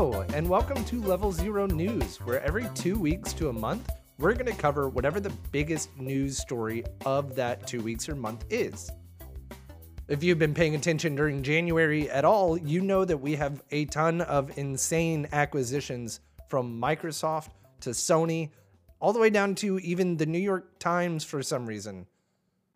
And welcome to Level Zero News, where every two weeks to a month, we're going to cover whatever the biggest news story of that two weeks or month is. If you've been paying attention during January at all, you know that we have a ton of insane acquisitions from Microsoft to Sony, all the way down to even the New York Times for some reason.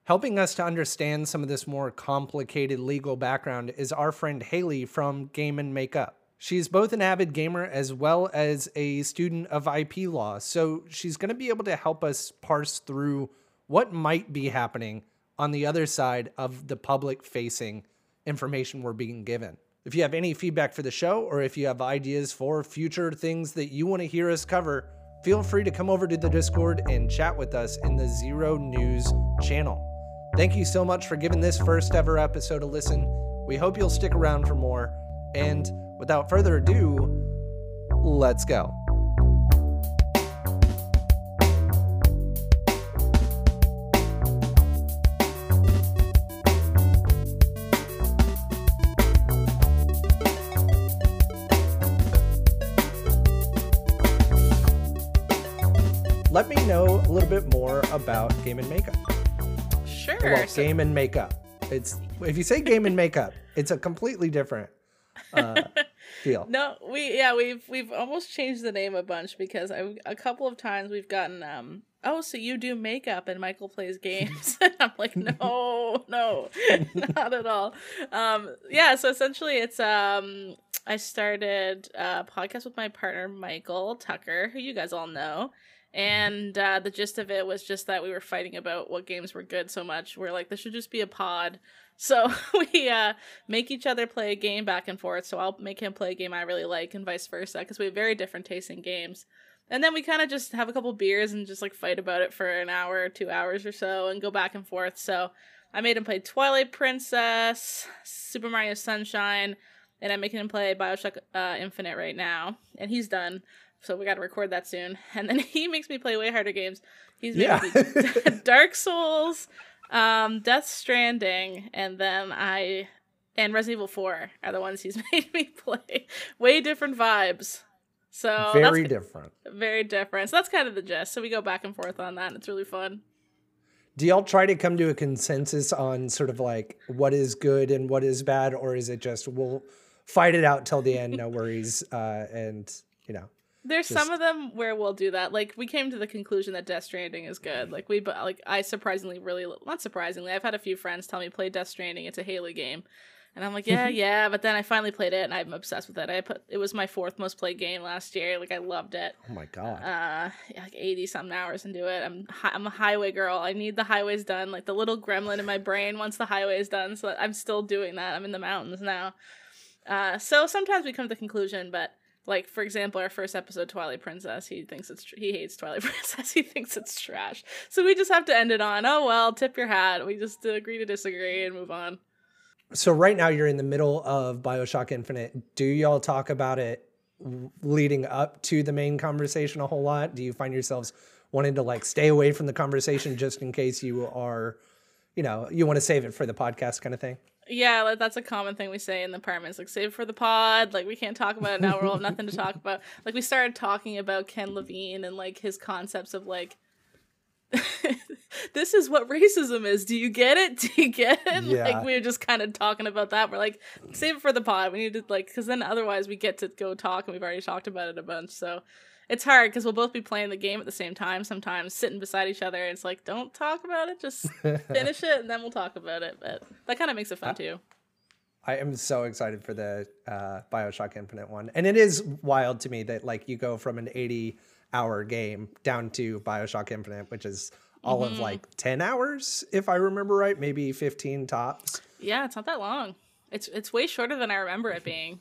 Helping us to understand some of this more complicated legal background is our friend Haley from Game and Makeup. She's both an avid gamer as well as a student of IP law, so she's going to be able to help us parse through what might be happening on the other side of the public facing information we're being given. If you have any feedback for the show or if you have ideas for future things that you want to hear us cover, feel free to come over to the Discord and chat with us in the Zero News channel. Thank you so much for giving this first ever episode a listen. We hope you'll stick around for more. And without further ado, let's go. Let me know a little bit more about Game and Makeup. Sure. Well, So- game and makeup. It's if you say game and makeup, it's a completely different uh, no, we yeah we've we've almost changed the name a bunch because I a couple of times we've gotten um oh so you do makeup and Michael plays games and I'm like no no not at all um yeah so essentially it's um I started a podcast with my partner Michael Tucker who you guys all know and uh, the gist of it was just that we were fighting about what games were good so much. We're like, this should just be a pod. So we uh, make each other play a game back and forth. So I'll make him play a game I really like, and vice versa, because we have very different tastes in games. And then we kind of just have a couple beers and just like fight about it for an hour, two hours or so, and go back and forth. So I made him play Twilight Princess, Super Mario Sunshine, and I'm making him play Bioshock uh, Infinite right now, and he's done so we got to record that soon. And then he makes me play way harder games. He's made Yeah. me Dark Souls, um, Death Stranding, and then I and Resident Evil Four are the ones he's made me play. Way different vibes. So Very different. very different. So that's kind of the gist. So we go back and forth on that, and it's really fun. Do y'all try to come to a consensus on sort of like what is good and what is bad, or is it just we'll fight it out till the end, no worries, uh, and you know? There's Just- some of them where we'll do that. Like we came to the conclusion that Death Stranding is good. Like we, but like I surprisingly really not surprisingly, I've had a few friends tell me play Death Stranding. It's a Haley game, and I'm like, yeah, yeah. But then I finally played it, and I'm obsessed with it. I put it was my fourth most played game last year. Like I loved it. Oh my god. Uh, yeah, like eighty something hours into it. I'm hi- I'm a highway girl. I need the highways done. Like the little gremlin in my brain wants the highways done. So I'm still doing that. I'm in the mountains now. Uh, so sometimes we come to the conclusion, but like for example, our first episode, Twilight Princess, he thinks it's tr- he hates Twilight Princess. He thinks it's trash. So we just have to end it on, oh well, tip your hat. We just agree to disagree and move on. So right now you're in the middle of Bioshock Infinite. Do y'all talk about it leading up to the main conversation a whole lot? Do you find yourselves wanting to like stay away from the conversation just in case you are, you know, you want to save it for the podcast kind of thing? Yeah, like, that's a common thing we say in the apartments. Like, save it for the pod. Like, we can't talk about it now. We'll have nothing to talk about. Like, we started talking about Ken Levine and like his concepts of like, this is what racism is. Do you get it? Do you get it? Yeah. Like, we were just kind of talking about that. We're like, save it for the pod. We need to like, because then otherwise we get to go talk, and we've already talked about it a bunch. So. It's hard because we'll both be playing the game at the same time. Sometimes sitting beside each other, it's like, don't talk about it. Just finish it, and then we'll talk about it. But that kind of makes it fun too. I am so excited for the uh, Bioshock Infinite one, and it is wild to me that like you go from an 80 hour game down to Bioshock Infinite, which is all Mm-hmm. of like 10 hours, if I remember right, maybe 15 tops. Yeah, it's not that long. It's it's way shorter than I remember it being.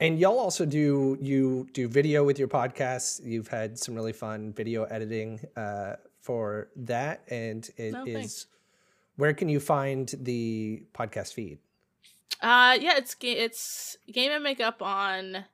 And y'all also do you do video with your podcasts. You've had some really fun video editing uh, for that, and it is. Oh, thanks. Where can you find the podcast feed? Uh, yeah, it's it's Game and Makeup on.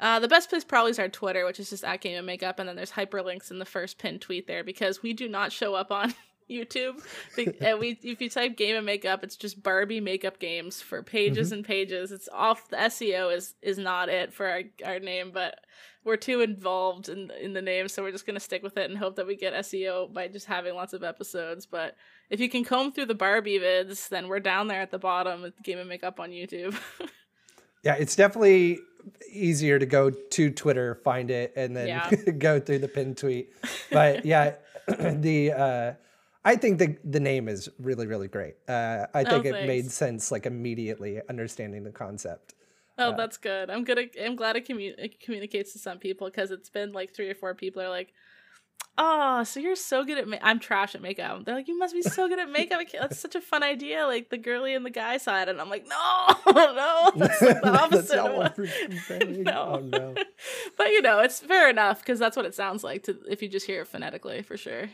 Uh, the best place probably is our Twitter, which is just at Game and Makeup, and then there's hyperlinks in the first pinned tweet there because we do not show up on YouTube. And we, if you type game and makeup, it's just Barbie makeup games for pages mm-hmm. and pages. It's off. The SEO is is not it for our, our name, but we're too involved in in the name, so we're just gonna stick with it and hope that we get SEO by just having lots of episodes. But if you can comb through the Barbie vids, then we're down there at the bottom with game and makeup on YouTube. yeah, it's definitely easier to go to Twitter, find it, and then yeah. go through the pin tweet. But yeah, the uh, I think the the name is really really great. Uh, I think oh, it made sense like immediately understanding the concept. Oh, uh, that's good. I'm good. I'm glad it, commu- it communicates to some people because it's been like three or four people are like, "Oh, so you're so good at ma- I'm trash at makeup." They're like, "You must be so good at makeup. That's such a fun idea, like the girly and the guy side." And I'm like, "No, no, that's like the opposite." no. Oh, no. but you know, it's fair enough because that's what it sounds like to if you just hear it phonetically, for sure.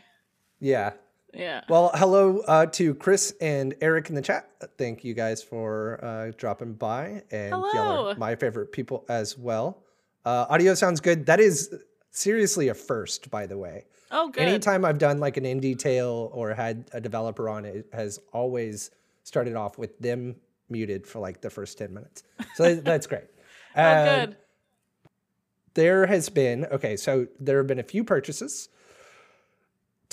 Yeah, yeah. Well, hello uh, to Chris and Eric in the chat. Thank you guys for uh, dropping by. And hello. y'all are my favorite people as well. Uh, audio sounds good. That is seriously a first, by the way. Oh, good. Anytime I've done like an indie tale or had a developer on it, it has always started off with them muted for like the first 10 minutes. So that's great. oh, good. There has been, okay, so there have been a few purchases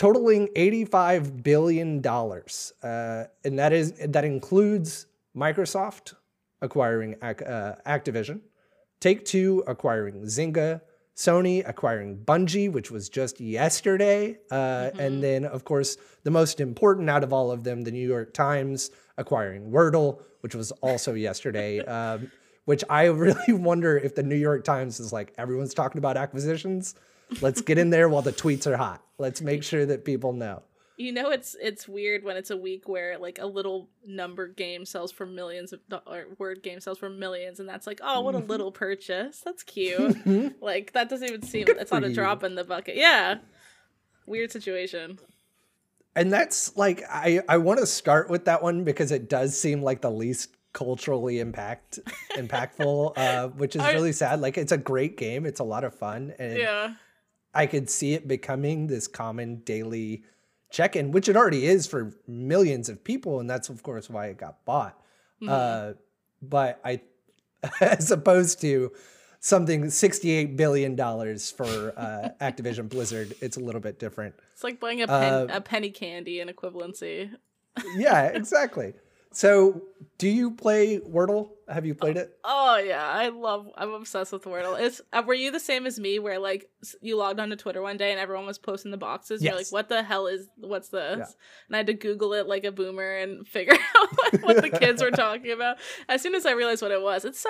totaling $85 billion. Uh, and that is that includes Microsoft acquiring uh, Activision, Take Two acquiring Zynga, Sony acquiring Bungie, which was just yesterday. Uh, mm-hmm. And then, of course, the most important out of all of them, the New York Times acquiring Wordle, which was also yesterday. Um, which I really wonder if the New York Times is like, everyone's talking about acquisitions. Let's get in there while the tweets are hot. Let's make sure that people know. You know, it's it's weird when it's a week where like a little number game sells for millions of or word game sells for millions, and that's like, oh, what a mm-hmm. little purchase. That's cute. like that doesn't even seem. Good it's not a you. drop in the bucket. Yeah, weird situation. And that's like I I want to start with that one because it does seem like the least culturally impact impactful, uh, which is really sad. Like it's a great game. It's a lot of fun. And yeah I could see it becoming this common daily check in, which it already is for millions of people. And that's, of course, why it got bought. Mm-hmm. Uh, but I, as opposed to something $68 billion for uh, Activision Blizzard, it's a little bit different. It's like buying a, pen, uh, a penny candy in equivalency. yeah, exactly. So, do you play Wordle? Have you played it? Oh yeah, I love. I'm obsessed with Wordle. It's uh, were you the same as me, where like you logged onto Twitter one day and everyone was posting the boxes? Yes. You're like, what the hell is what's this? Yeah. And I had to Google it like a boomer and figure out what the kids were talking about. As soon as I realized what it was, it's so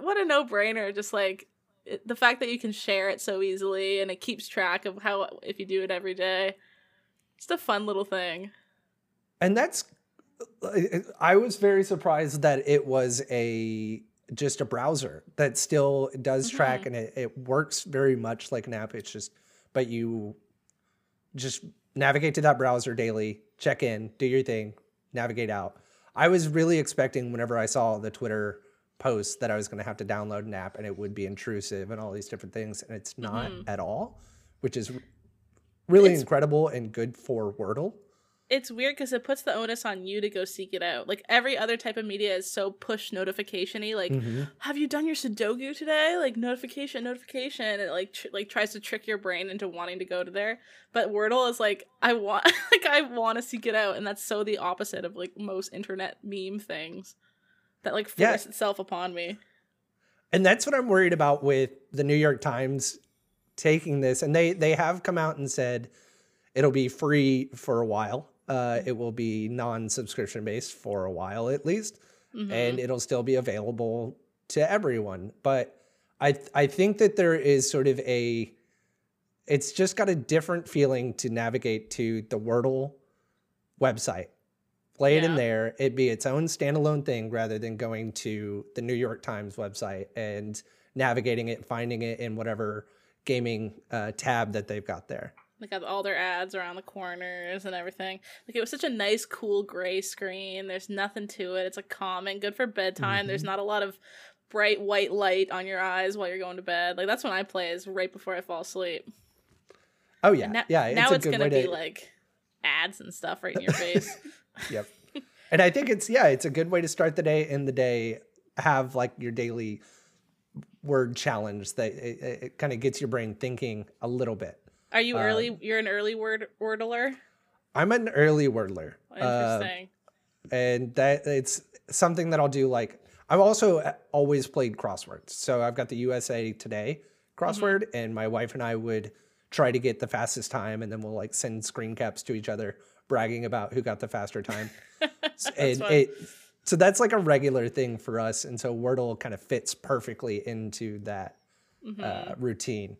what a no brainer. Just like it, the fact that you can share it so easily and it keeps track of how if you do it every day. It's a fun little thing. And that's I was very surprised that it was a just a browser that still does mm-hmm. track and it, it works very much like an app. It's just, but you just navigate to that browser daily, check in, do your thing, navigate out. I was really expecting whenever I saw the Twitter post that I was going to have to download an app and it would be intrusive and all these different things. And it's not mm-hmm. at all, which is really it's, incredible and good for Wordle it's weird because it puts the onus on you to go seek it out. Like every other type of media is so push notificationy. Like, mm-hmm. have you done your Sudoku today? Like notification, notification. It like tr- like tries to trick your brain into wanting to go to there. But Wordle is like, I want like I want to seek it out, and that's so the opposite of like most internet meme things that like force yeah. itself upon me. And that's what I'm worried about with the New York Times taking this, and they they have come out and said it'll be free for a while uh, it will be non-subscription based for a while at least, mm-hmm. and it'll still be available to everyone. But I I think that there is sort of a it's just got a different feeling to navigate to the Wordle website. Play it in there. It'd be its own standalone thing rather than going to the New York Times website and navigating it, finding it in whatever gaming uh, tab that they've got there. Like all their ads around the corners and everything. Like it was such a nice, cool gray screen. There's nothing to it. It's a common, good for bedtime. Mm-hmm. There's not a lot of bright white light on your eyes while you're going to bed. Like that's when I play is right before I fall asleep. Oh yeah, now, yeah. now it's gonna be to... like ads and stuff right in your face. yep. And I think it's yeah, it's a good way to start the day. In the day, have like your daily word challenge that it, it kind of gets your brain thinking a little bit. Are you early? Um, you're an early word wordler. I'm an early wordler. Uh, Interesting. Uh, and that it's something that I'll do. Like I've also always played crosswords. So I've got the USA Today crossword, mm-hmm. and my wife and I would try to get the fastest time, and then we'll like send screen caps to each other, bragging about who got the faster time. and fun. it so that's like a regular thing for us, and so Wordle kind of fits perfectly into that mm-hmm. uh, routine.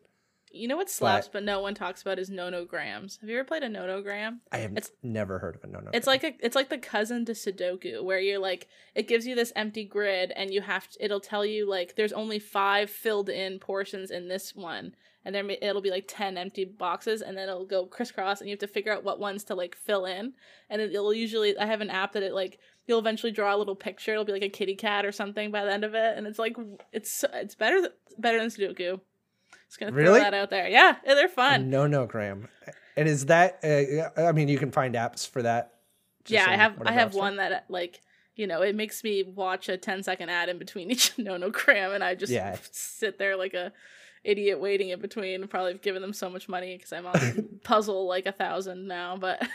You know what slaps, but, but, no one talks about is nonograms. Have you ever played a nonogram? I have it's, never heard of a nonogram. It's like a, it's like the cousin to Sudoku, where you're like, it gives you this empty grid, and you have to, it'll tell you like there's only five filled in portions in this one, and then it'll be like 10 empty boxes and then it'll go crisscross and you have to figure out what ones to like fill in and it'll usually i have an app that it like you'll eventually draw a little picture it'll be like a kitty cat or something by the end of it and it's like it's it's better better than sudoku just gonna really? throw that out there yeah they're fun nonogram and is that uh, i mean you can find apps for that yeah i have i have one that like you know, it makes me watch a 10 second ad in between each no no nonogram and I just yeah. sit there like a idiot waiting in between. Probably given them so much money because I'm on puzzle like a thousand now. But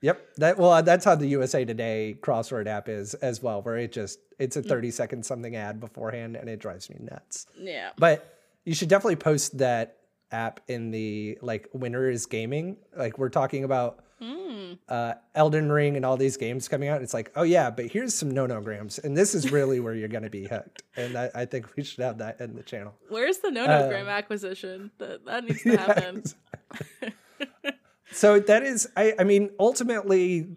yep, that well, that's how the USA Today crossword app is as well, where it just it's a mm. 30 second something ad beforehand, and it drives me nuts. Yeah, but you should definitely post that app in the like winter is gaming. Like we're talking about mm. uh, Elden Ring and all these games coming out. It's like, oh yeah, but here's some nono-grams, and this is really where you're going to be hooked. And I, I, think we should have that in the channel. Where's the nonogram uh, acquisition? That that needs to happen. Exactly. so that is, I, I mean, ultimately,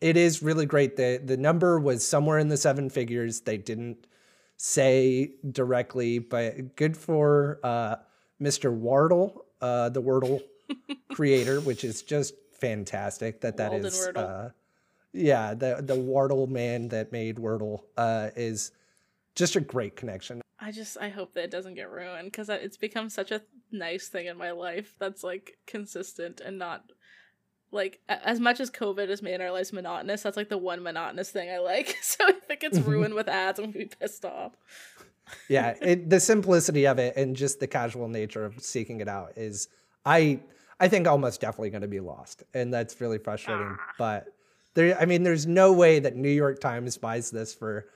it is really great. The the number was somewhere in the seven figures. They didn't say directly, but good for uh, Mr. Wardle, uh, the Wordle creator, which is just fantastic that that Walden is. Uh, yeah, the the Wardle man that made Wordle uh, is just a great connection. I just I hope that it doesn't get ruined because it's become such a nice thing in my life that's like consistent and not like as much as COVID has made our lives monotonous. That's like the one monotonous thing I like. So if it gets ruined with ads, I'm gonna be pissed off. yeah, it, the simplicity of it and just the casual nature of seeking it out is I I think almost definitely going to be lost, and that's really frustrating. Ah. But there, I mean, there's no way that New York Times buys this for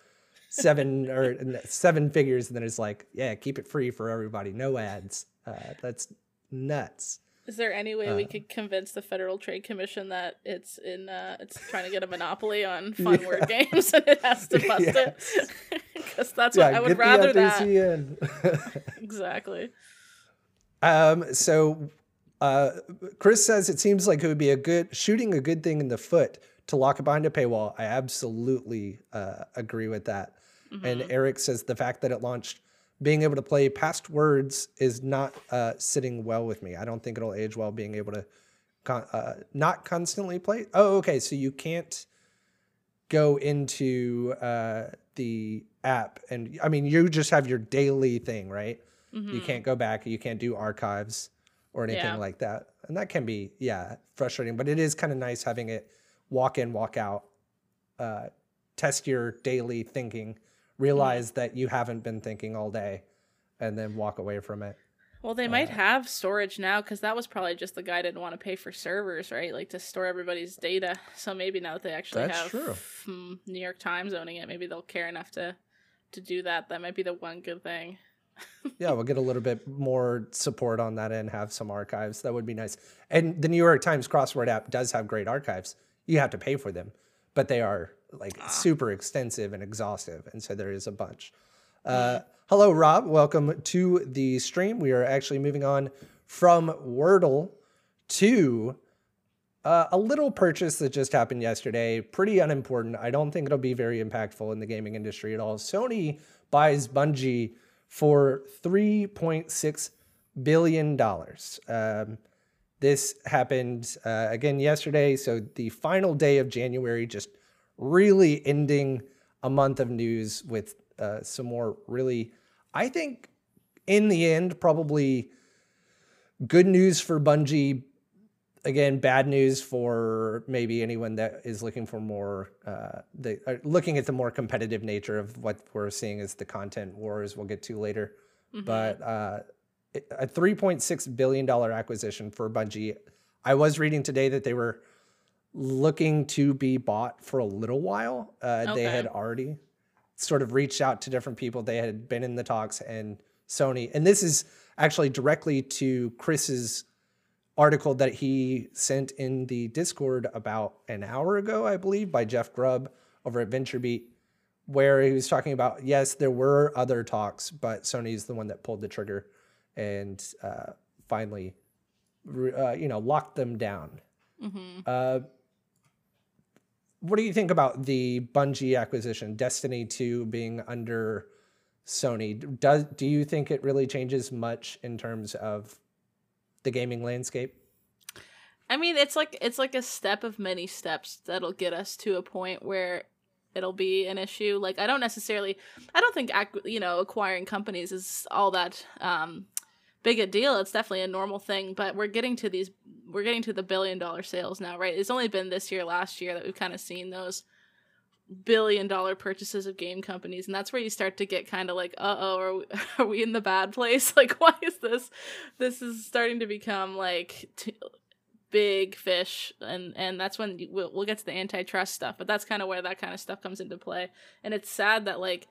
seven or seven figures, and then it's like, yeah, keep it free for everybody, no ads. Uh, that's nuts. Is there any way uh, we could convince the Federal Trade Commission that it's in uh, it's trying to get a monopoly on fun yeah. word games and it has to bust it? Because that's yeah, what I would rather that. exactly. Um. So uh, Chris says it seems like it would be a good shooting a good thing in the foot to lock it behind a paywall. I absolutely uh, agree with that. Mm-hmm. And Eric says the fact that it launched, being able to play past words is not uh, sitting well with me. I don't think it'll age well being able to con- uh, not constantly play. Oh, okay. So you can't go into uh, the app and I mean you just have your daily thing, right? Mm-hmm. You can't go back. You can't do archives or anything yeah. like that. And that can be, yeah, frustrating, but it is kind of nice having it walk in, walk out, uh, test your daily thinking, realize mm. that you haven't been thinking all day, and then walk away from it. Well, they might uh, have storage now because that was probably just the guy didn't want to pay for servers, right? Like to store everybody's data. So maybe now that they actually have true. New York Times owning it, maybe they'll care enough to to do that. That might be the one good thing yeah, we'll get a little bit more support on that and have some archives. That would be nice. And the New York Times crossword app does have great archives. You have to pay for them, but they are like ah. super extensive and exhaustive. And so there is a bunch. Uh, hello, Rob. Welcome to the stream. We are actually moving on from Wordle to uh, a little purchase that just happened yesterday. Pretty unimportant. I don't think it'll be very impactful in the gaming industry at all. Sony buys Bungie for $3.6 billion. Um, this happened uh, again yesterday. So, the final day of January, just really ending a month of news with uh, some more really, I think, in the end, probably good news for Bungie again, bad news for maybe anyone that is looking for more, uh, the, uh, looking at the more competitive nature of what we're seeing as the content wars we'll get to later. Mhm. But uh, a $3.6 billion acquisition for Bungie. I was reading today that they were looking to be bought for a little while. Uh, They had already sort of reached out to different people. They had been in the talks and Sony. And this is actually directly to Chris's article that he sent in the Discord about an hour ago, I believe, by Jeff Grubb over at VentureBeat, where he was talking about yes, there were other talks, but Sony's the one that pulled the trigger and uh, finally, uh, you know, locked them down. Mhm. Uh, what do you think about the Bungie acquisition, Destiny 2 being under Sony? Does do you think it really changes much in terms of the gaming landscape? I mean, it's like it's like a step of many steps that'll get us to a point where it'll be an issue. Like I don't necessarily, I don't think you know acquiring companies is all that um, big a deal. It's definitely a normal thing, but we're getting to these, we're getting to the billion dollar sales now, right? It's only been this year, last year that we've kind of seen those billion dollar purchases of game companies and that's where you start to get kind of like uh-oh are we, are we in the bad place like why is this this is starting to become like t- big fish and and that's when we'll, we'll get to the antitrust stuff but that's kind of where that kind of stuff comes into play and it's sad that like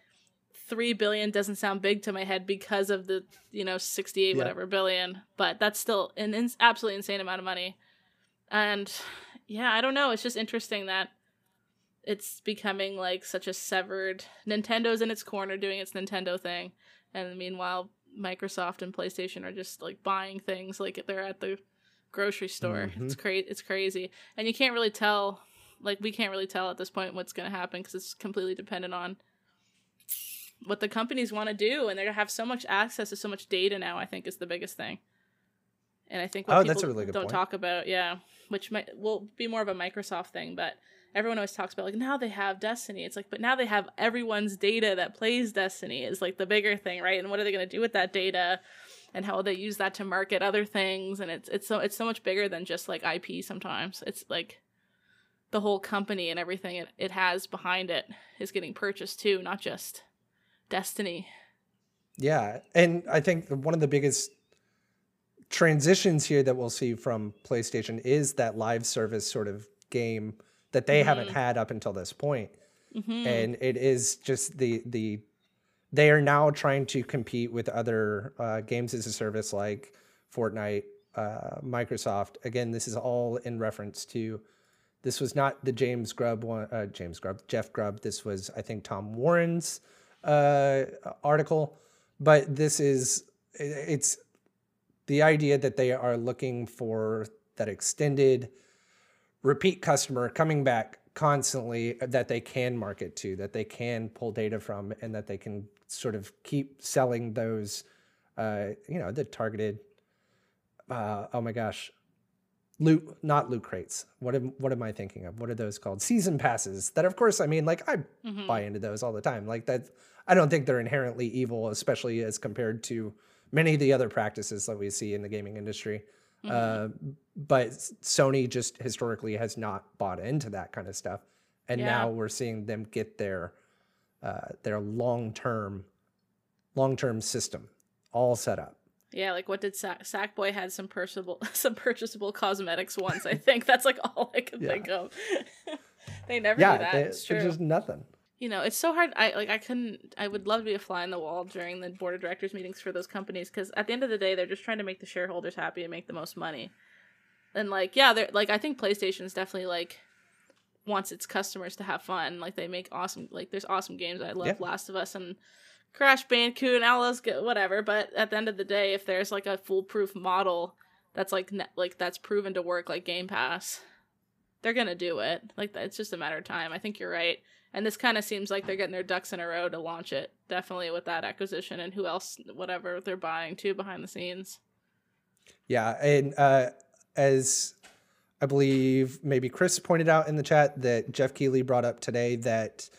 3 billion doesn't sound big to my head because of the you know 68 Yeah. whatever billion but that's still an ins- absolutely insane amount of money and yeah i don't know it's just interesting that it's becoming like such a severed nintendo's in its corner doing its nintendo thing and meanwhile microsoft and playstation are just like buying things like they're at the grocery store Mhm. it's crazy it's crazy and you can't really tell like we can't really tell at this point what's going to happen because it's completely dependent on what the companies want to do and they're going to have so much access to so much data now i think is the biggest thing. And i think what Oh, people that's a really good don't point. talk about yeah which might will be more of a microsoft thing but everyone always talks about like now they have destiny. It's like but now they have everyone's data that plays destiny is like the bigger thing right? And what are they going to do with that data? And how will they use that to market other things? And it's it's so it's so much bigger than just like ip sometimes. It's like the whole company and everything it, it has behind it is getting purchased too not just destiny Yeah, and I think one of the biggest transitions here that we'll see from PlayStation is that live service sort of game that they haven't Mhm. had up until this point. hmm and it is just the the they are now trying to compete with other uh, games as a service like Fortnite, uh, Microsoft. Again, this is all in reference to. This was not the James Grubb one, uh, James Grubb, Jeff Grubb. This was, I think, Tom Warren's uh, article, but this is it's the idea that they are looking for that extended repeat customer coming back constantly that they can market to, that they can pull data from, and that they can sort of keep selling those, uh, you know, the targeted. Uh, oh my gosh, loot not loot crates. What am what am I thinking of? What are those called? Season passes. That of course, I mean, like I hmm buy into those all the time. Like that, I don't think they're inherently evil, especially as compared to many of the other practices that we see in the gaming industry. Mm-hmm. Uh, but Sony just historically has not bought into that kind of stuff, and Yeah. now we're seeing them get their uh, their long term long term system all set up. Yeah like what did Sack Sackboy had some purchasable some purchasable cosmetics once i think that's like all i can Yeah. think of they never yeah, do that they- it's true just nothing. you know it's so hard i like i couldn't i would love to be a fly in the wall during the board of directors meetings for those companies because at the end of the day they're just trying to make the shareholders happy and make the most money and like yeah they're like i think playstation's definitely like wants its customers to have fun like they make awesome like there's awesome games i love Yeah. last of us and crash bandicoot and all those whatever but at the end of the day if there's like a foolproof model that's like ne- like that's proven to work like game pass they're gonna do it. Like it's just a matter of time. I think you're right. And this kind of seems like they're getting their ducks in a row to launch it definitely with that acquisition and who else whatever they're buying too behind the scenes. Yeah, and uh, as I believe maybe Chris pointed out in the chat that Geoff Keighley brought up today that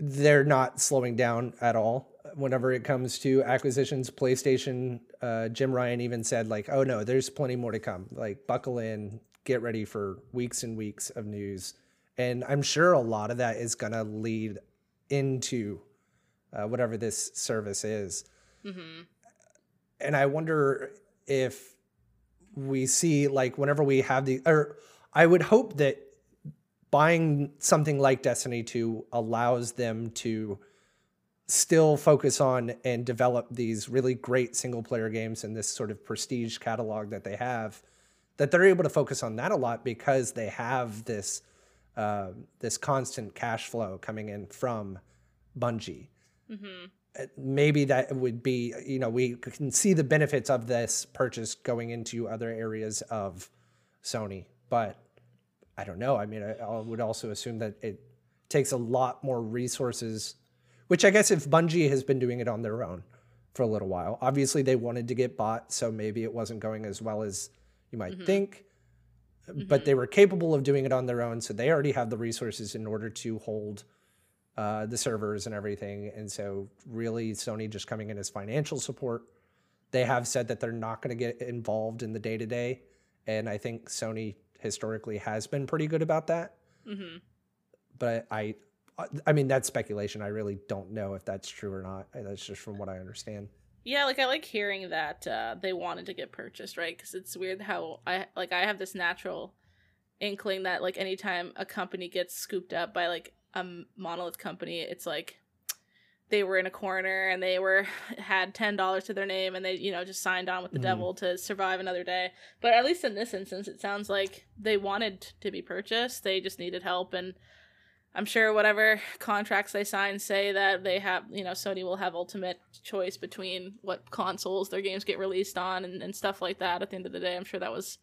they're not slowing down at all. whenever it comes to acquisitions. PlayStation, uh, Jim Ryan even said like, "Oh no, there's plenty more to come. Like, buckle in, get ready for weeks and weeks of news." And I'm sure a lot of that is gonna lead into uh, whatever this service is. Mm-hmm. And I wonder if we see like whenever we have the or I would hope that buying something like Destiny 2 allows them to still focus on and develop these really great single player games and this sort of prestige catalog that they have that they're able to focus on that a lot because they have this uh, this constant cash flow coming in from Bungie. Mm-hmm. Maybe that would be, you know, we can see the benefits of this purchase going into other areas of Sony, but I don't know. I mean, I, I would also assume that it takes a lot more resources, which I guess if Bungie has been doing it on their own for a little while, obviously they wanted to get bought, so maybe it wasn't going as well as you might Mhm. think. But they were capable of doing it on their own, so they already have the resources in order to hold uh, the servers and everything. And so, really, Sony just coming in as financial support. They have said that they're not going to get involved in the day to day, and I think Sony historically has been pretty good about that. Mm-hmm. But I, I mean, that's speculation. I really don't know if that's true or not. That's just from what I understand. Yeah, like I like hearing that uh, they wanted to get purchased, right? Because it's weird how I like I have this natural inkling that like anytime a company gets scooped up by like a monolith company, it's like they were in a corner and they were had ten dollars to their name and they you know just signed on with the Mhm. devil to survive another day. But at least in this instance, it sounds like they wanted to be purchased. They just needed help and. I'm sure whatever contracts they sign say that they have, you know, Sony will have ultimate choice between what consoles their games get released on and, and stuff like that. At the end of the day, I'm sure that was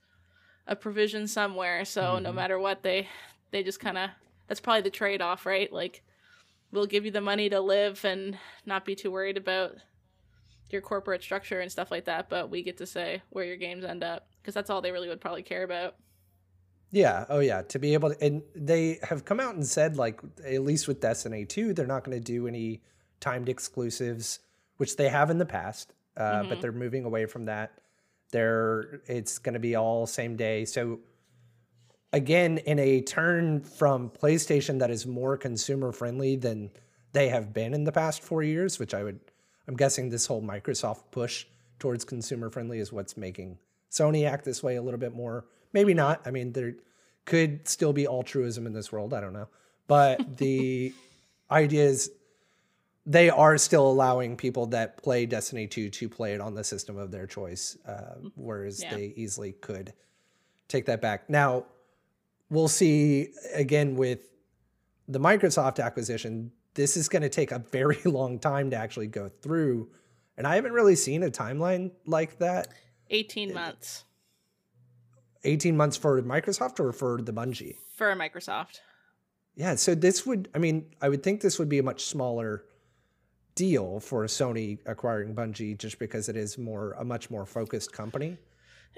a provision somewhere. So no Mhm. matter what, they they just kind of that's probably the trade off, right? Like we'll give you the money to live and not be too worried about your corporate structure and stuff like that, but we get to say where your games end up because that's all they really would probably care about. Yeah. Oh, yeah. To be able to, and they have come out and said, like, at least with Destiny 2, they're not going to do any timed exclusives, which they have in the past, uh, but Mhm. they're moving away from that. They're, it's going to be all same day. So, again, in a turn from PlayStation that is more consumer friendly than they have been in the past four years, which I would, I'm guessing this whole Microsoft push towards consumer friendly is what's making Sony act this way a little bit more. Maybe not. I mean, there could still be altruism in this world. I don't know. But the idea is they are still allowing people that play Destiny 2 to play it on the system of their choice, uh, whereas Yeah. they easily could take that back. Now, we'll see again with the Microsoft acquisition. This is going to take a very long time to actually go through. And I haven't really seen a timeline like that. 18 months 18 months for Microsoft or for the Bungie? for Microsoft. Yeah, so this would, I mean, I would think this would be a much smaller deal for Sony acquiring Bungie just because it is more, a much more focused company.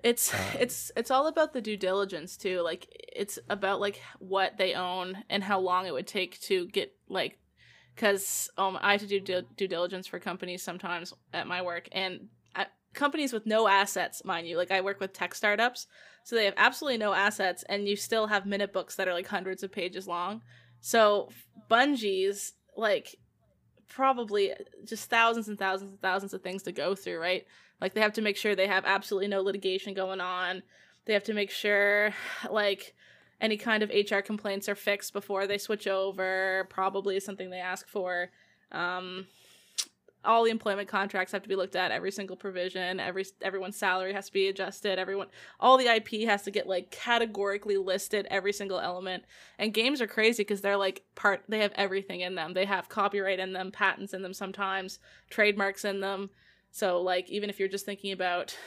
It's Uh, it's it's all about the due diligence too. Like it's about like what they own and how long it would take to get like because um I have to do due, due diligence for companies sometimes at my work and uh companies with no assets, mind you. Like I work with tech startups, so they have absolutely no assets, and you still have minute books that are like hundreds of pages long. So Bungie's like probably just thousands and thousands and thousands of things to go through, right? Like they have to make sure they have absolutely no litigation going on. They have to make sure like any kind of HR complaints are fixed before they switch over. Probably is something they ask for. Um, all the employment contracts have to be looked at. Every single provision. Every everyone's salary has to be adjusted. Everyone, all the IP has to get like categorically listed. Every single element. And games are crazy because they're like part. They have everything in them. They have copyright in them, patents in them, sometimes trademarks in them. So like even if you're just thinking about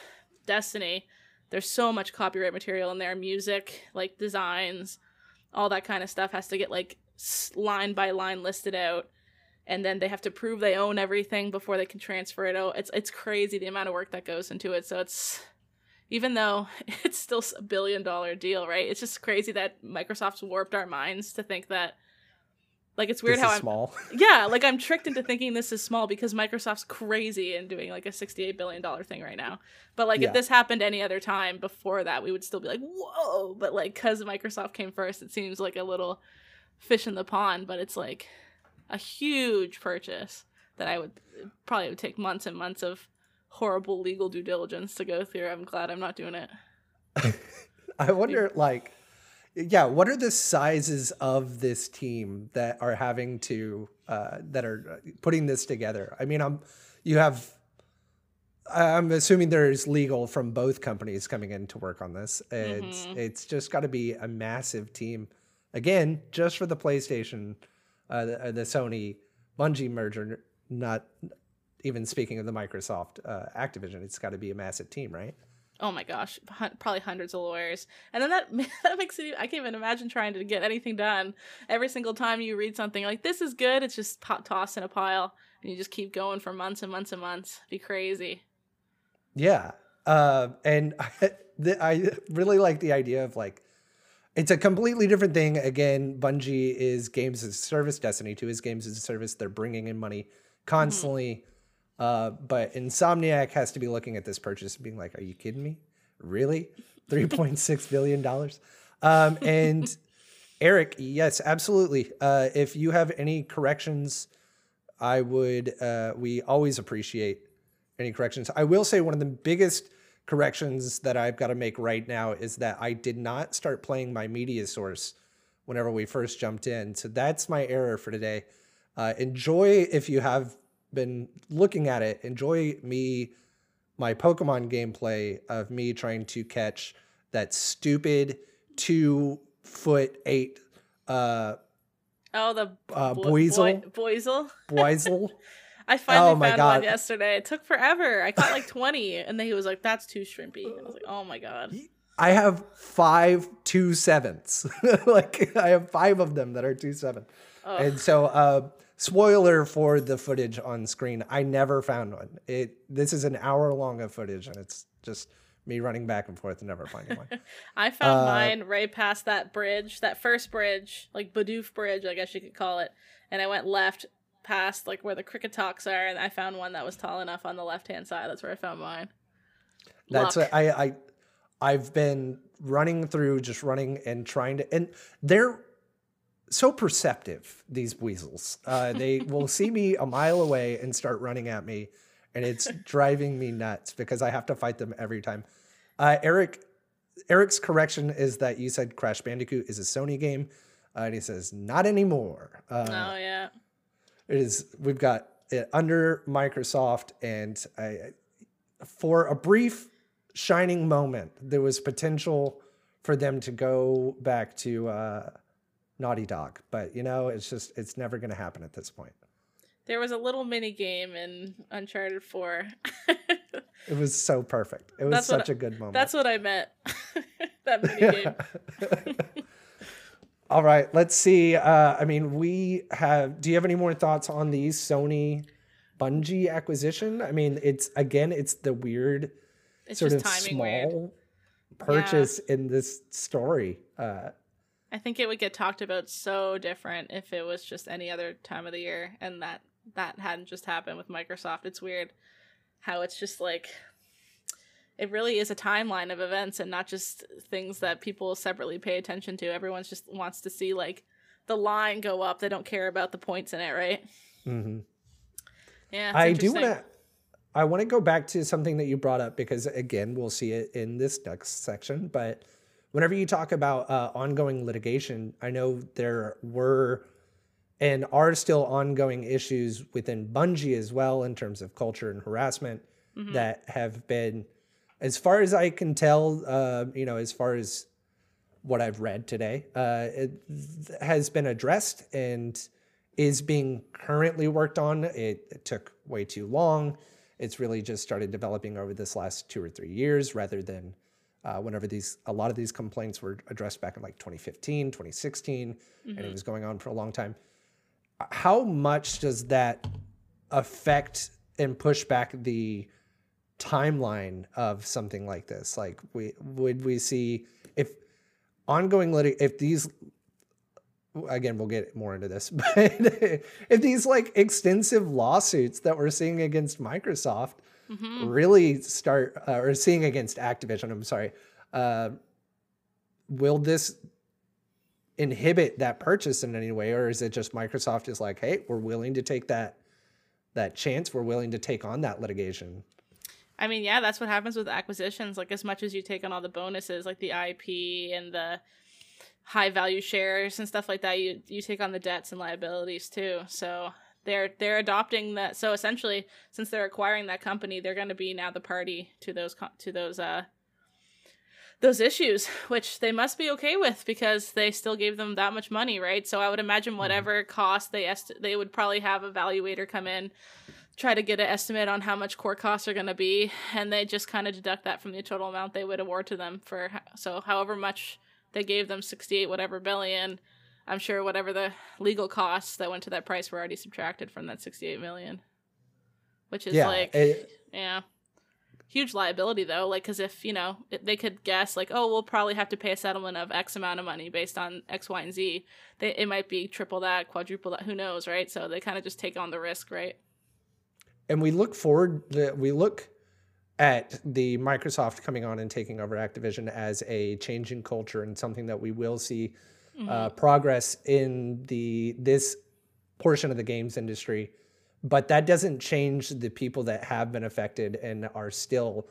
Destiny, there's so much copyright material in there, music, like designs, all that kind of stuff has to get like line by line listed out. And then they have to prove they own everything before they can transfer it out. It's it's crazy the amount of work that goes into it. So it's even though it's still a billion dollar deal, right? It's just crazy that Microsoft's warped our minds to think that Like it's weird This how is I'm small. yeah, like I'm tricked into thinking this is small because Microsoft's crazy and doing like a 68 billion dollar thing right now. But like Yeah. if this happened any other time before that, we would still be like, "Whoa!" But like cuz Microsoft came first, it seems like a little fish in the pond, but it's like a huge purchase that I would probably would take months and months of horrible legal due diligence to go through. I'm glad I'm not doing it. I wonder, like, yeah, what are the sizes of this team that are having to uh, that are putting this together? I mean, I'm you have. I'm assuming there's legal from both companies coming in to work on this. It's it's just got to be a massive team. Again, just for the PlayStation, uh, the, uh, the Sony Bungie merger. Not even speaking of the Microsoft uh, Activision, it's got to be a massive team, right? Oh my gosh, probably hundreds of lawyers, and then that that makes it. I can't even imagine trying to get anything done. Every single time you read something like this is good, it's just tossed in a pile, and you just keep going for months and months and months. Be crazy. Yeah. Uh, and I, the, I really like the idea of like, it's a completely different thing. Again, Bungie is games as a service, Destiny 2 is games as a service. They're bringing in money constantly. Uh, but Insomniac has to be looking at this purchase and being like, are you kidding me? Really? $3.6 billion? Um, and Eric, yes, absolutely. Uh, if you have any corrections, I would, uh, we always appreciate any corrections. I will say one of the biggest corrections that I've got to make right now is that I did not start playing my media source whenever we first jumped in. So that's my error for today. Uh, enjoy if you have been looking at it. Enjoy me, my Pokemon gameplay of me trying to catch that stupid two foot eight uh, Oh, the Uh, bo- Buizel? boy- Buizel. Buizel. I finally Oh found God. one yesterday. It took forever. I caught like twenty, and then he was like, "That's too shrimpy." I was like, "Oh my god." I have five two sevens. like I have five of them that are two seven. And so uh spoiler for the footage on screen. I never found one. It this is an hour long of footage and it's just me running back and forth and never finding one. I found Uh, mine right past that bridge, that first bridge, like Bidoof Bridge, I guess you could call it. And I went left past like where the Kricketots are, and I found one that was tall enough on the left hand side. That's where I found mine. That's Luck. what I I I've been running through just running and trying to and they're so perceptive these weasels. Uh, they will see me a mile away and start running at me, and it's driving me nuts because I have to fight them every time. Uh, Eric Eric's correction is that you said Crash Bandicoot is a Sony game, uh, and he says not anymore. Uh, oh yeah. it is we've got it under Microsoft, and I, for a brief shining moment, there was potential for them to go back to uh, Naughty Dog, but you know, it's just it's never going to happen at this point. There was a little mini game in Uncharted 4. It was so perfect. It was That's such a good moment. That's what I meant. that mini game. All right, let's see. Uh, I mean, we have. Do you have any more thoughts on the Sony Bungie acquisition? I mean, it's again, it's the weird It's sort just of timing small weird. purchase in this story. Uh, I think it would get talked about so different if it was just any other time of the year and that that hadn't just happened with Microsoft. It's weird how it's just like it really is a timeline of events and not just things that people separately pay attention to. Everyone's just wants to see like the line go up. They don't care about the points in it, right? mhm. Yeah. I do want to. I want to go back to something that you brought up because again, we'll see it in this next section. But whenever you talk about uh, ongoing litigation, I know there were and are still ongoing issues within Bungie as well in terms of culture and harassment Mhm. that have been, as far as I can tell, uh, you know, as far as what I've read today, uh, it has been addressed and is being currently worked on. It, it took way too long. It's really just started developing over this last two or three years rather than uh, whenever these, a lot of these complaints were addressed back in like 2015, 2016, and it was going on for a long time. How much does that affect and push back the timeline of something like this? Like, we would we see if ongoing lit- if these again, we'll get more into this, but if these like extensive lawsuits that we're seeing against Microsoft mm-hmm. really start, uh, or seeing against Activision, I'm sorry, uh, will this inhibit that purchase in any way, or is it just Microsoft is like, hey, we're willing to take that that chance, we're willing to take on that litigation? I mean, yeah, that's what happens with acquisitions. Like, as much as you take on all the bonuses, like the IP and the high value shares and stuff like that, you you take on the debts and liabilities too. So they're they're adopting that. So essentially, since they're acquiring that company, they're going to be now the party to those to those uh those issues, which they must be okay with because they still gave them that much money, right? So I would imagine mm-hmm. whatever cost they est- they would probably have a valuator come in, try to get an estimate on how much core costs are going to be, and they just kind of deduct that from the total amount they would award to them for so however much they gave them 68 whatever billion. I'm sure whatever the legal costs that went to that price were already subtracted from that 68 million. Which is yeah, like it, yeah. Huge liability though, like cuz if, you know, they could guess like, "Oh, we'll probably have to pay a settlement of X amount of money based on X, Y, and Z." They it might be triple that, quadruple that, who knows, right? So they kind of just take on the risk, right? And we look forward we look at the Microsoft coming on and taking over Activision as a change in culture and something that we will see mm-hmm. uh, progress in the this portion of the games industry. But that doesn't change the people that have been affected and are still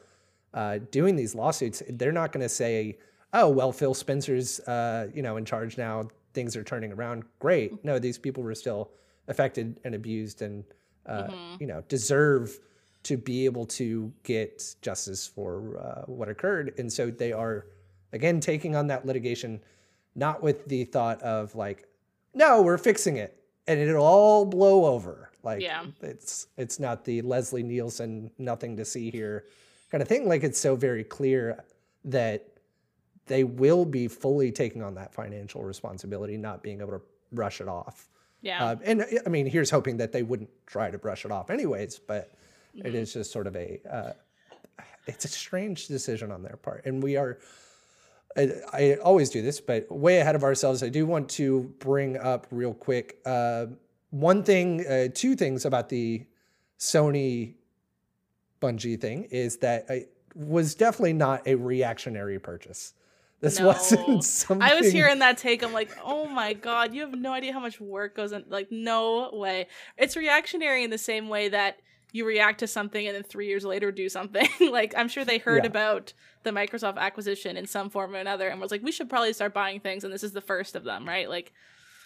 uh, doing these lawsuits. They're not going to say, "Oh, well, Phil Spencer's uh, you know in charge now. Things are turning around. Great." No, these people were still affected and abused and uh, mm-hmm. you know deserve to be able to get justice for uh, what occurred. And so they are, again, taking on that litigation, not with the thought of like, no, we're fixing it and it'll all blow over. Like, yeah. it's it's not the Leslie Nielsen nothing to see here kind of thing. Like, it's so very clear that they will be fully taking on that financial responsibility, not being able to brush it off. Yeah. Uh, and I mean, here's hoping that they wouldn't try to brush it off anyways, but Mm-hmm. It is just sort of a, uh, it's a strange decision on their part. And we are, I, I, always do this, but way ahead of ourselves. I do want to bring up real quick uh, one thing, uh, two things about the Sony Bungie thing is that it was definitely not a reactionary purchase. This no. wasn't something. I was hearing that take. I'm like, oh my god, you have no idea how much work goes in. Like, no way. It's reactionary in the same way that you react to something and then three years later do something. like I'm sure they heard yeah. about the Microsoft acquisition in some form or another and was like, we should probably start buying things, and this is the first of them, right? Like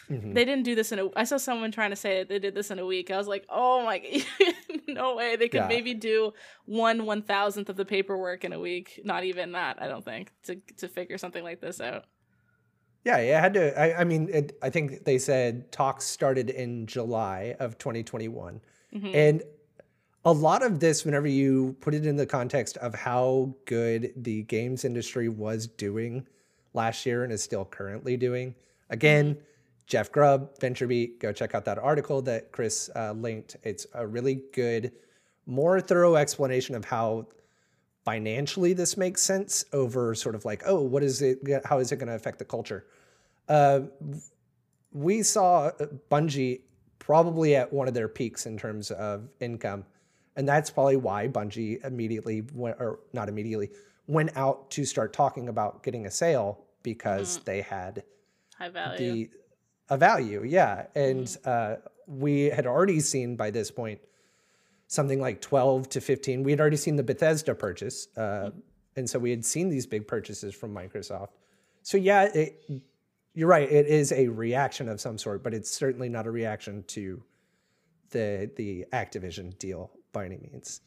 mm-hmm. they didn't do this in a. I saw someone trying to say they did this in a week. I was like, oh my, no way. They could yeah. maybe do one one thousandth of the paperwork in a week. Not even that. I don't think to to figure something like this out. Yeah, it had to. I, I mean, it, I think they said talks started in July of 2021, mm-hmm. and a lot of this, whenever you put it in the context of how good the games industry was doing last year and is still currently doing, again, Jeff Grubb, VentureBeat, go check out that article that Chris uh, linked. It's a really good, more thorough explanation of how financially this makes sense over sort of like, oh, what is it? How is it going to affect the culture? Uh, we saw Bungie probably at one of their peaks in terms of income and that's probably why Bungie immediately went, or not immediately, went out to start talking about getting a sale because mm. they had high value. The, a value, yeah. And mm. uh, we had already seen by this point something like 12 to 15. We had already seen the Bethesda purchase. Uh, mm. And so we had seen these big purchases from Microsoft. So, yeah, it, you're right. It is a reaction of some sort, but it's certainly not a reaction to the the Activision deal by any means.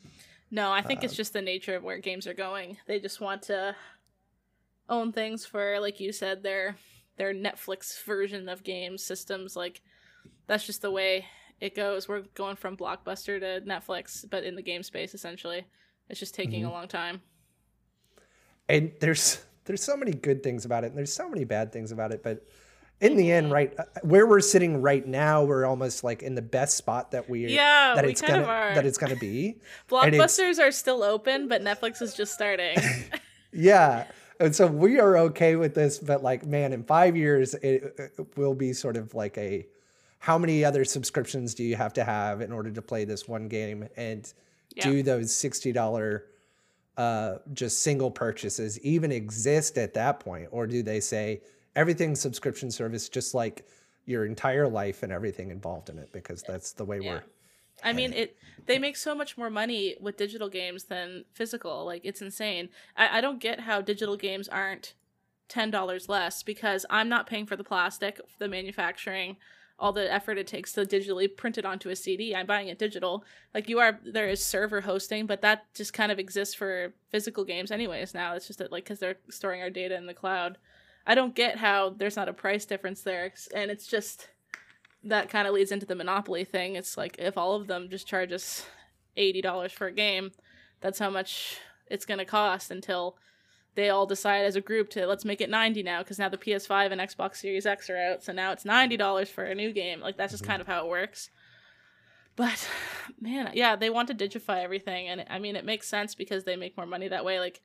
No, I think it's um, just the nature of where games are going. They just want to own things for, like you said, their their Netflix version of games systems. Like that's just the way it goes. We're going from Blockbuster to Netflix, but in the game space, essentially, it's just taking mm-hmm. a long time. And there's there's so many good things about it, and there's so many bad things about it, but in the end, right uh, where we're sitting right now, we're almost like in the best spot that we yeah that we it's gonna that it's gonna be. Blockbusters are still open, but Netflix is just starting. yeah, and so we are okay with this, but like, man, in five years, it, it will be sort of like a how many other subscriptions do you have to have in order to play this one game? And Yeah. do those $60 uh, just single purchases even exist at that point? Or do they say everything's subscription service, just like your entire life and everything involved in it? Because that's the way Yeah. we're. I mean, it. They make so much more money with digital games than physical. Like it's insane. I, I don't get how digital games aren't ten dollars less because I'm not paying for the plastic, the manufacturing, all the effort it takes to digitally print it onto a CD. I'm buying it digital. Like you are, there is server hosting, but that just kind of exists for physical games anyways. Now it's just that like because they're storing our data in the cloud. I don't get how there's not a price difference there, and it's just that kind of leads into the monopoly thing. It's like if all of them just charge us eighty dollars for a game, that's how much it's going to cost until they all decide as a group to let's make it ninety now because now the PS5 and Xbox Series X are out, so now it's ninety dollars for a new game. Like that's just mm-hmm. kind of how it works. But man, yeah, they want to digify everything, and I mean it makes sense because they make more money that way. Like,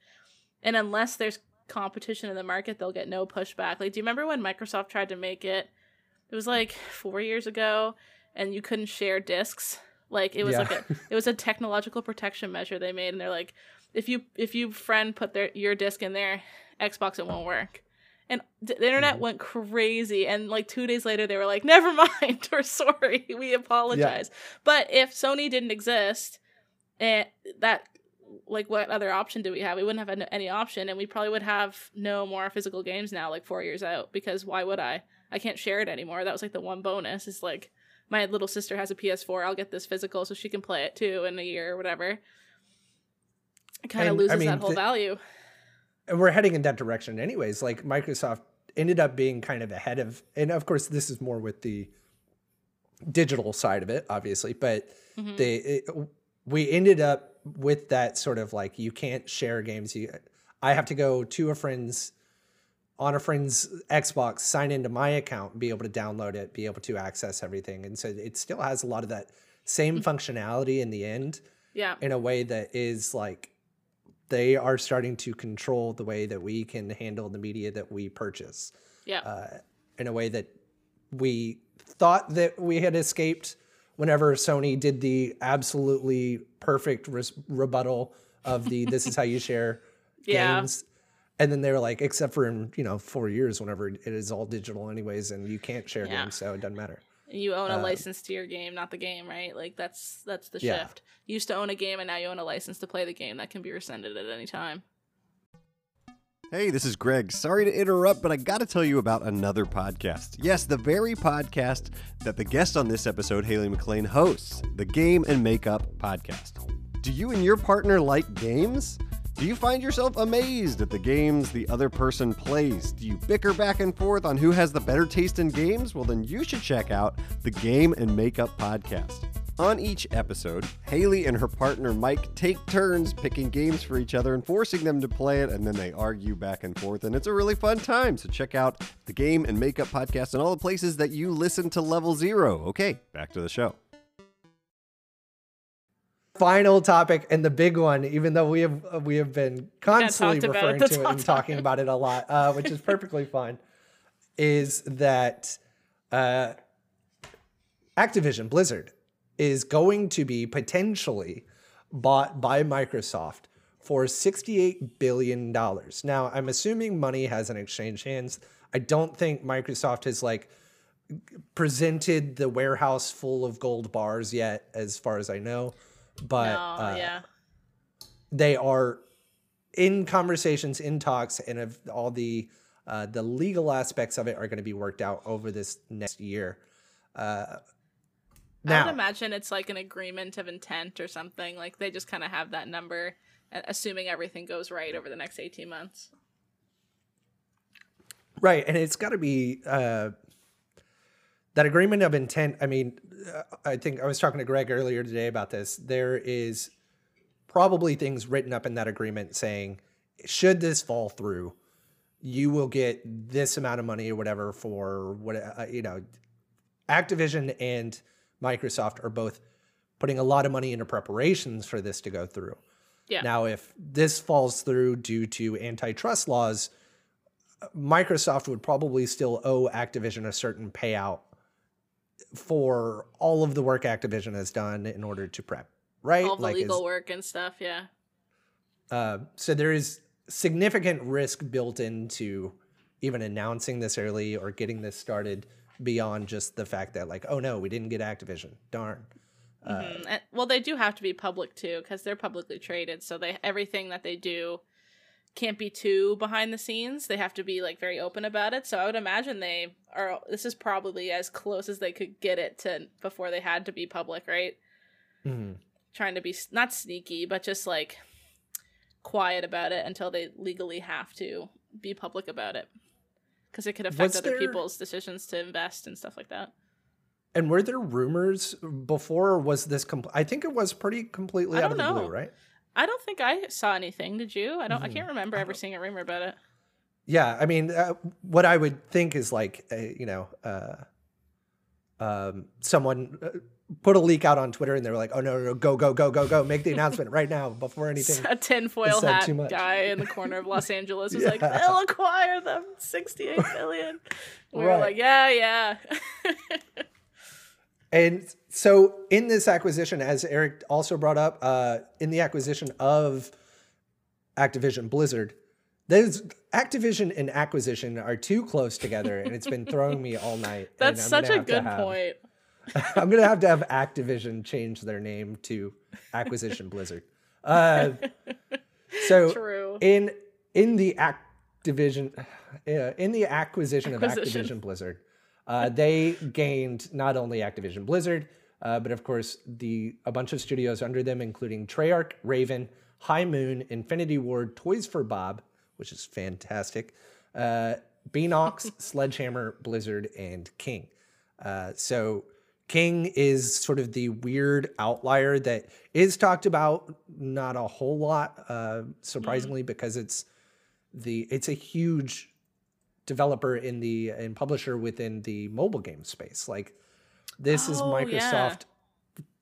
and unless there's competition in the market, they'll get no pushback. Like, do you remember when Microsoft tried to make it? It was like four years ago, and you couldn't share discs. Like it was Yeah. like a it was a technological protection measure they made, and they're like, if you if you friend put their your disc in their Xbox, it won't work. And the internet mm-hmm. went crazy, and like two days later, they were like, "Never mind, we're sorry, we apologize." But if Sony didn't exist, and that like what other option do we have? We wouldn't have had any option, and we probably would have no more physical games now, like four years out. Because why would I? I can't share it anymore. That was like the one bonus. Is like my little sister has a PS4. I'll get this physical so she can play it too in a year or whatever. It kind of And, I mean, that whole value. and we're heading in that direction anyways like microsoft ended up being kind of ahead of and of course this is more with the digital side of it obviously but Mhm. they it, we ended up with that sort of like you can't share games you i have to go to a friend's on a friend's xbox sign into my account be able to download it be able to access everything and so it still has a lot of that same functionality in the end Yeah. in a way that is like they are starting to control the way that we can handle the media that we purchase Yeah. uh, in a way that we thought that we had escaped whenever Sony did the absolutely perfect res- rebuttal of the this is how you share Yeah. games and then they were like except for in you know four years whenever it is all digital anyways and you can't share Yeah. games so it doesn't matter you own a uh, license to your game, not the game, right? Like that's that's the Yeah. shift. You used to own a game and now you own a license to play the game that can be rescinded at any time. Hey, this is Greg. Sorry to interrupt, but I got to tell you about another podcast. Yes, the very podcast that the guest on this episode, Haley McLean, hosts, the Game and Makeup Podcast. Do you and your partner like games? Do you find yourself amazed at the games the other person plays? Do you bicker back and forth on who has the better taste in games? Well, then you should check out the Game and Makeup Podcast. On each episode, Haley and her partner Mike take turns picking games for each other and forcing them to play it, and then they argue back and forth, and it's a really fun time. So check out the Game and Makeup Podcast and all the places that you listen to Level Zero. Okay, back to the show. final topic and the big one, even though we have uh, we have been constantly talked about it referring to it and talking about it a lot, uh, which is perfectly fine, is that uh, Activision Blizzard is going to be potentially bought by Microsoft for $68 billion. Now, I'm assuming money hasn't exchanged hands. I don't think Microsoft has like presented the warehouse full of gold bars yet, as far as I know. But no, uh, yeah. they are in conversations, in talks, and of all the uh, the legal aspects of it are going to be worked out over this next year. Uh, I now, would imagine it's like an agreement of intent or something. Like they just kind of have that number, assuming everything goes right over the next 18 months. Right, and it's got to be uh, that agreement of intent. I mean, uh, I think I was talking to Greg earlier today about this. There is probably things written up in that agreement saying, should this fall through, you will get this amount of money or whatever for what uh, you know. Activision and Microsoft are both putting a lot of money into preparations for this to go through. Yeah. Now, if this falls through due to antitrust laws, Microsoft would probably still owe Activision a certain payout for all of the work Activision has done in order to prep, right? All the Like, is- legal work and stuff. Yeah. uh, so there is significant risk built into even announcing this early or getting this started beyond just the fact that like, oh no, we didn't get Activision. Darn. Mhm. And- well, they do have to be public too because they're publicly traded. So they everything that they do can't be too behind the scenes. They have to be like very open about it. So I would imagine they are. This is probably as close as they could get it to before they had to be public, right? Mhm. Trying to be not sneaky, but just like quiet about it until they legally have to be public about it because it could affect Was other there- people's decisions to invest and stuff like that. And were there rumors before? Or was this? I think it was pretty completely I out of don't the know. blue, right? I don't think I saw anything. Did you? I don't. I Mhm. can't remember ever seeing a rumor about it. Yeah, I mean, uh, what I would think is like, uh, you know, uh, um, someone uh, put a leak out on Twitter, and they were like, "Oh no, no, no go, go, go, go, go! Make the announcement right now before anything." a tinfoil hat guy in the corner of Los Angeles was like, Yeah. "They'll acquire them, sixty-eight billion. We Right. were like, "Yeah, yeah." And so, in this acquisition, as Eric also brought up, uh, in the acquisition of Activision Blizzard, those Activision and acquisition are too close together, and it's been throwing me all night. That's such a good point. I'm gonna have to have Activision change their name to Acquisition Blizzard. Uh, so True. in in the Activision uh, in the acquisition, of Activision Blizzard, uh, they gained not only Activision Blizzard, uh, but of course the a bunch of studios under them, including Treyarch, Raven, High Moon, Infinity Ward, Toys for Bob, which is fantastic, uh, Beenox, Sledgehammer, Blizzard, and King. Uh, so King is sort of the weird outlier that is talked about not a whole lot, uh, surprisingly, because it's the it's a huge developer in the and publisher within the mobile game space. Like this is Oh, yeah. Microsoft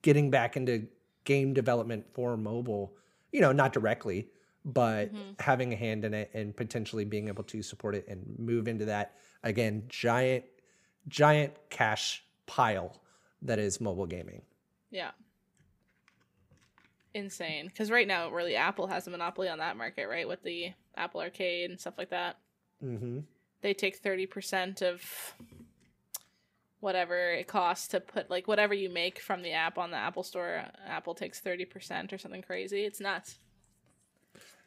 getting back into game development for mobile. You know, not directly, but Mm-hmm. having a hand in it and potentially being able to support it and move into that again giant giant cash pile that is mobile gaming. Yeah. Insane. Because right now, really, Apple has a monopoly on that market, right? With the Apple Arcade and stuff like that. Mm-hmm. They take 30% of whatever it costs to put, like, whatever you make from the app on the Apple Store. Apple takes 30% or something crazy. It's nuts.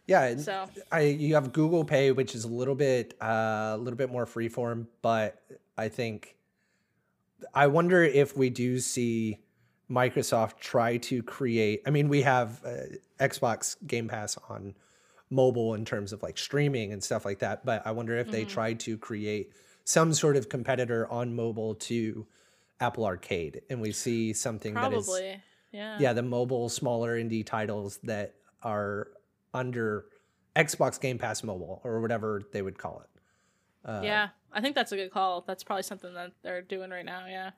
Yeah, So, I you have Google Pay, which is a little bit uh, a little bit more freeform, but I think I wonder if we do see Microsoft try to create. I mean, we have uh, Xbox Game Pass on mobile in terms of like streaming and stuff like that, but I wonder if they try to create some sort of competitor on mobile to Apple Arcade, and we see something that is. Yeah. yeah, the mobile smaller indie titles that are under Xbox Game Pass Mobile or whatever they would call it. Uh, yeah. I think that's a good call. That's probably something that they're doing right now. Yeah.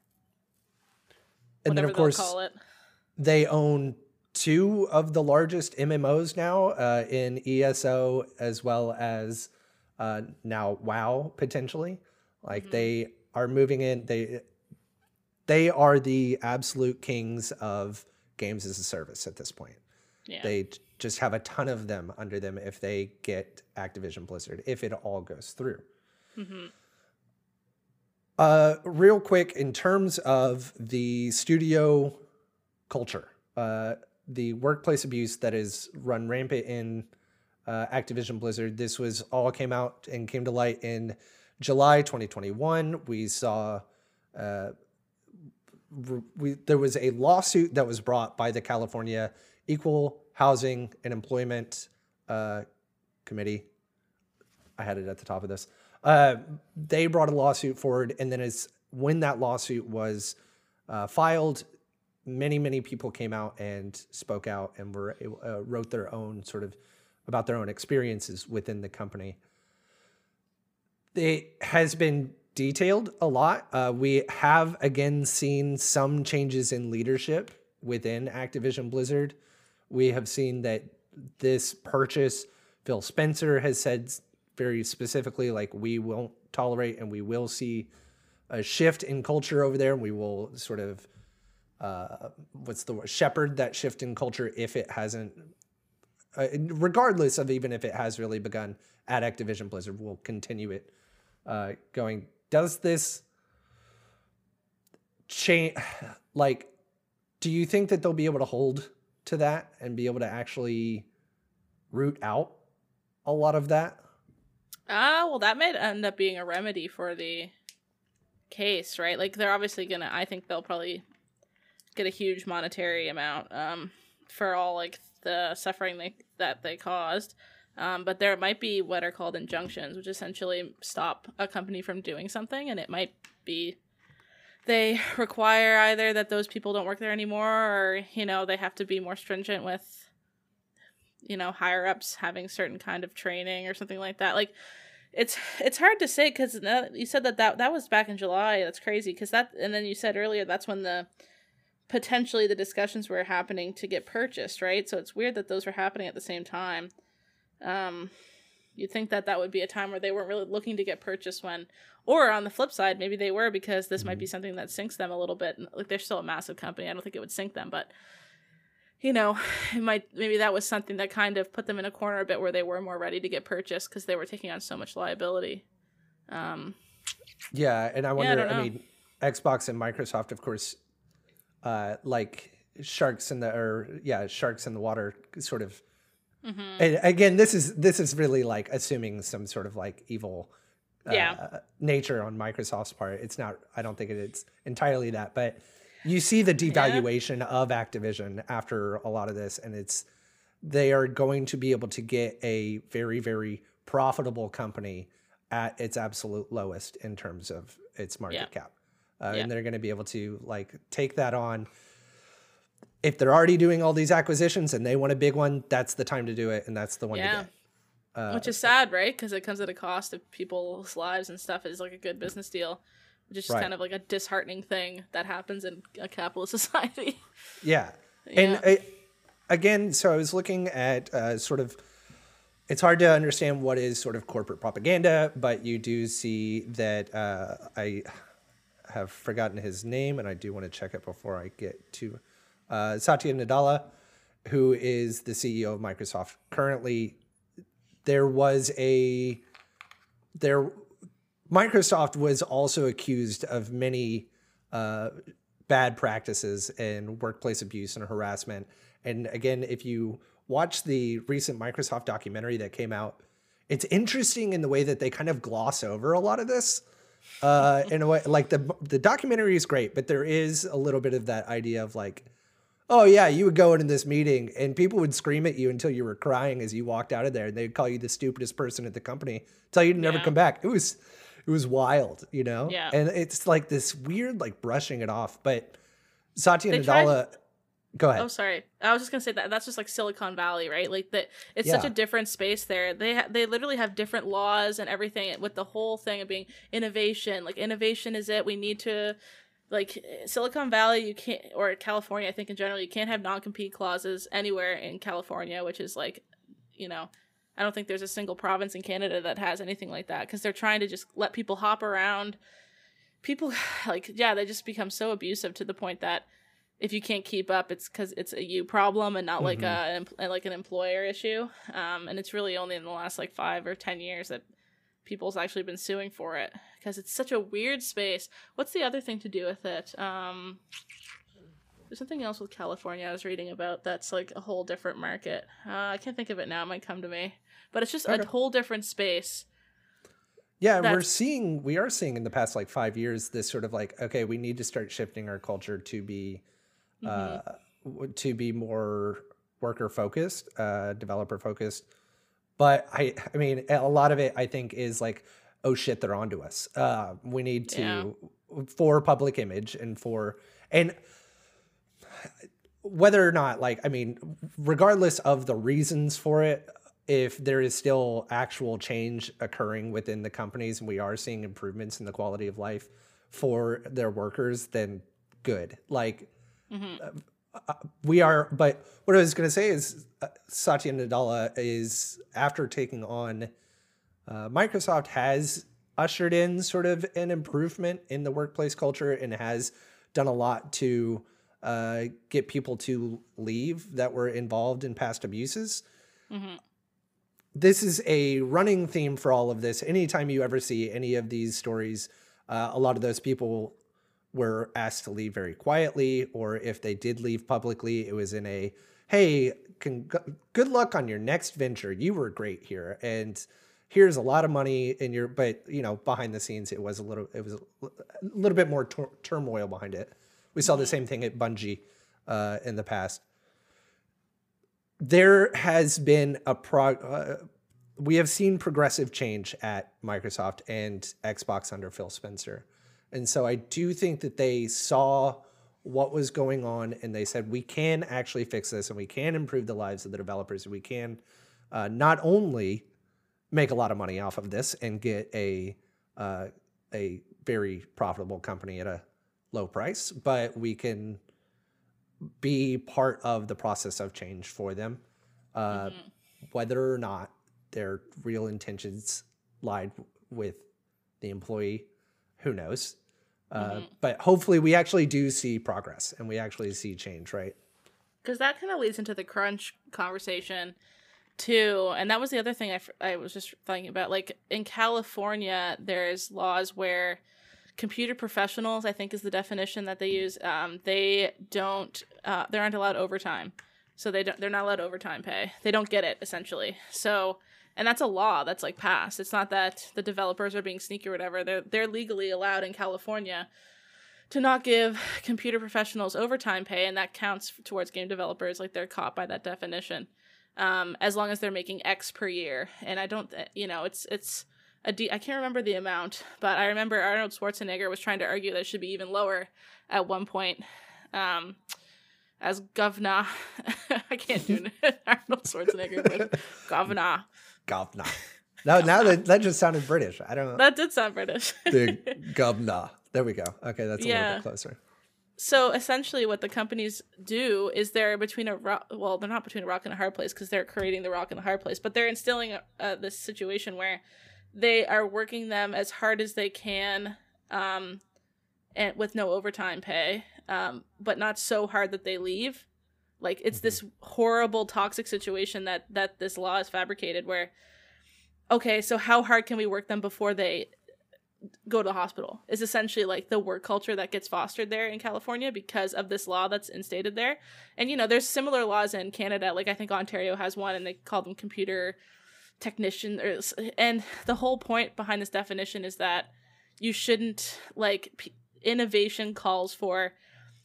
and then of course they'll call it. they own two of the largest MMOs now uh, in ESO as well as uh, now WoW potentially. Like Mm-hmm. they are moving in. They they are the absolute kings of games as a service at this point. Yeah. They just have a ton of them under them if they get Activision Blizzard, if it all goes through. Mhm. Uh, real quick, in terms of the studio culture, uh, the workplace abuse that is run rampant in uh, Activision Blizzard, this was all came out and came to light in July 2021. We saw uh, we, there was a lawsuit that was brought by the California Equal Housing and Employment uh, Committee. I had it at the top of this. Uh, they brought a lawsuit forward, and then as when that lawsuit was uh, filed, many many people came out and spoke out and were uh, wrote their own sort of about their own experiences within the company. It has been detailed a lot. Uh, we have again seen some changes in leadership within Activision Blizzard. We have seen that this purchase. Phil Spencer has said very specifically, like, we won't tolerate and we will see a shift in culture over there. We will sort of, uh, what's the word, shepherd that shift in culture if it hasn't, uh, regardless of even if it has really begun at Activision Blizzard, we'll continue it uh, going. Does this change, like, do you think that they'll be able to hold to that and be able to actually root out a lot of that? Ah, well, that might end up being a remedy for the case, right? Like they're obviously gonna. I think they'll probably get a huge monetary amount um, for all like the suffering they, that they caused. Um, but there might be what are called injunctions, which essentially stop a company from doing something, and it might be they require either that those people don't work there anymore, or you know they have to be more stringent with you know higher ups having certain kind of training or something like that. Like it's it's hard to say because you said that, that that was back in July. That's crazy because that and then you said earlier that's when the potentially the discussions were happening to get purchased, right? So it's weird that those were happening at the same time. Um, you'd think that that would be a time where they weren't really looking to get purchased when, or on the flip side, maybe they were because this mm-hmm. might be something that sinks them a little bit. Like they're still a massive company. I don't think it would sink them, but you know, it might maybe that was something that kind of put them in a corner a bit where they were more ready to get purchased because they were taking on so much liability. Um, yeah, and I wonder. Yeah, I, I, mean, Xbox and Microsoft, of course, uh, like sharks in the or yeah, sharks in the water, sort of. Mm-hmm. And again, this is this is really like assuming some sort of like evil. Uh, yeah. nature on Microsoft's part. It's not. I don't think it's entirely that, but you see the devaluation yeah. of Activision after a lot of this, and it's they are going to be able to get a very, very profitable company at its absolute lowest in terms of its market yeah. cap. Uh, yeah. And they're going to be able to like take that on. If they're already doing all these acquisitions and they want a big one, that's the time to do it, and that's the one yeah. to get. Uh, Which is sad, right? Because it comes at a cost of people's lives and stuff. Is like a good business deal which is right. kind of like a disheartening thing that happens in a capitalist society. Yeah, yeah. and I, again, so I was looking at uh, sort of. It's hard to understand what is sort of corporate propaganda, but you do see that uh, I have forgotten his name, and I do want to check it before I get to uh, Satya Nadella, who is the CEO of Microsoft currently. There was a there Microsoft was also accused of many uh, bad practices and workplace abuse and harassment. And again, if you watch the recent Microsoft documentary that came out, it's interesting in the way that they kind of gloss over a lot of this. Uh, in a way, like the the documentary is great, but there is a little bit of that idea of like, oh yeah, you would go into this meeting and people would scream at you until you were crying as you walked out of there, and they'd call you the stupidest person at the company, tell you to never yeah. come back. It was it was wild, you know? Yeah. And it's like this weird, like brushing it off. But Satya they Nadella. Tried- Go ahead. Oh, sorry. I was just gonna say that that's just like Silicon Valley, right? Like that, it's yeah. such a different space there. They ha- they literally have different laws and everything. With the whole thing of being innovation, like innovation is it. We need to, like Silicon Valley, you can't or California. I think in general, you can't have non compete clauses anywhere in California, which is like, you know, I don't think there's a single province in Canada that has anything like that because they're trying to just let people hop around. People like yeah, they just become so abusive to the point that if you can't keep up, it's because it's a you problem and not like mm-hmm. a like an employer issue. Um, and it's really only in the last like five or ten years that people's actually been suing for it because it's such a weird space. What's the other thing to do with it? Um, there's something else with California I was reading about that's like a whole different market. Uh, I can't think of it now. It might come to me but it's just okay. a whole different space. Yeah, we're seeing we are seeing in the past like five years this sort of like okay, we need to start shifting our culture to be mm-hmm. uh, to be more worker focused, uh, developer focused. But I I mean a lot of it I think is like oh shit they're onto us. Uh, we need to yeah. for public image and for and whether or not like I mean regardless of the reasons for it if there is still actual change occurring within the companies and we are seeing improvements in the quality of life for their workers, then good. Like, mm-hmm. we are, but what I was going to say is uh, Satya Nadella is after taking on uh, Microsoft has ushered in sort of an improvement in the workplace culture and has done a lot to uh, get people to leave that were involved in past abuses. Mm-hmm. This is a running theme for all of this. Anytime you ever see any of these stories, uh, a lot of those people were asked to leave very quietly, or if they did leave publicly, it was in a hey, can, good luck on your next venture. You were great here. And here's a lot of money in your, but you know, behind the scenes, it was a little, it was a little bit more tur- turmoil behind it. We saw the same thing at Bungie uh, in the past. There has been a prog. Uh, we have seen progressive change at Microsoft and Xbox under Phil Spencer. And so I do think that they saw what was going on and they said, we can actually fix this and we can improve the lives of the developers and we can uh, not only make a lot of money off of this and get a uh, a very profitable company at a low price, but we can be part of the process of change for them, uh, mm-hmm. whether or not their real intentions lied with the employee. Who knows? Uh, mm-hmm. But hopefully, we actually do see progress and we actually see change, right? Because that kind of leads into the crunch conversation too and that was the other thing I, I was just thinking about like in california there's laws where computer professionals i think is the definition that they use. Um, they don't uh, they aren't allowed overtime. So they don't they're not allowed overtime pay. They don't get it essentially. So and that's a law that's like passed. It's not that the developers are being sneaky or whatever. They're they're legally allowed in california to not give computer professionals overtime pay and that counts towards game developers like they're caught by that definition um, as long as they're making X per year. And I don't, you know, it's it's a D. I can't remember the amount, but I remember Arnold Schwarzenegger was trying to argue that it should be even lower at one point. Um, as governor, I can't do Arnold Schwarzenegger, but governor. Governor. No, now that that just sounded British. I don't know. That did sound British. the governor. There we go. Okay, that's a yeah. little bit closer so essentially what the companies do is they're between a rock well they're not between a rock and a hard place because they're creating the rock and the hard place but they're instilling uh, this situation where they are working them as hard as they can um, and with no overtime pay um, but not so hard that they leave like it's this horrible toxic situation that that this law is fabricated where okay so how hard can we work them before they go to the hospital is essentially like the work culture that gets fostered there in California because of this law that's instated there. And you know, there's similar laws in Canada. Like I think Ontario has one, and they call them computer technician. And the whole point behind this definition is that you shouldn't like p- innovation calls for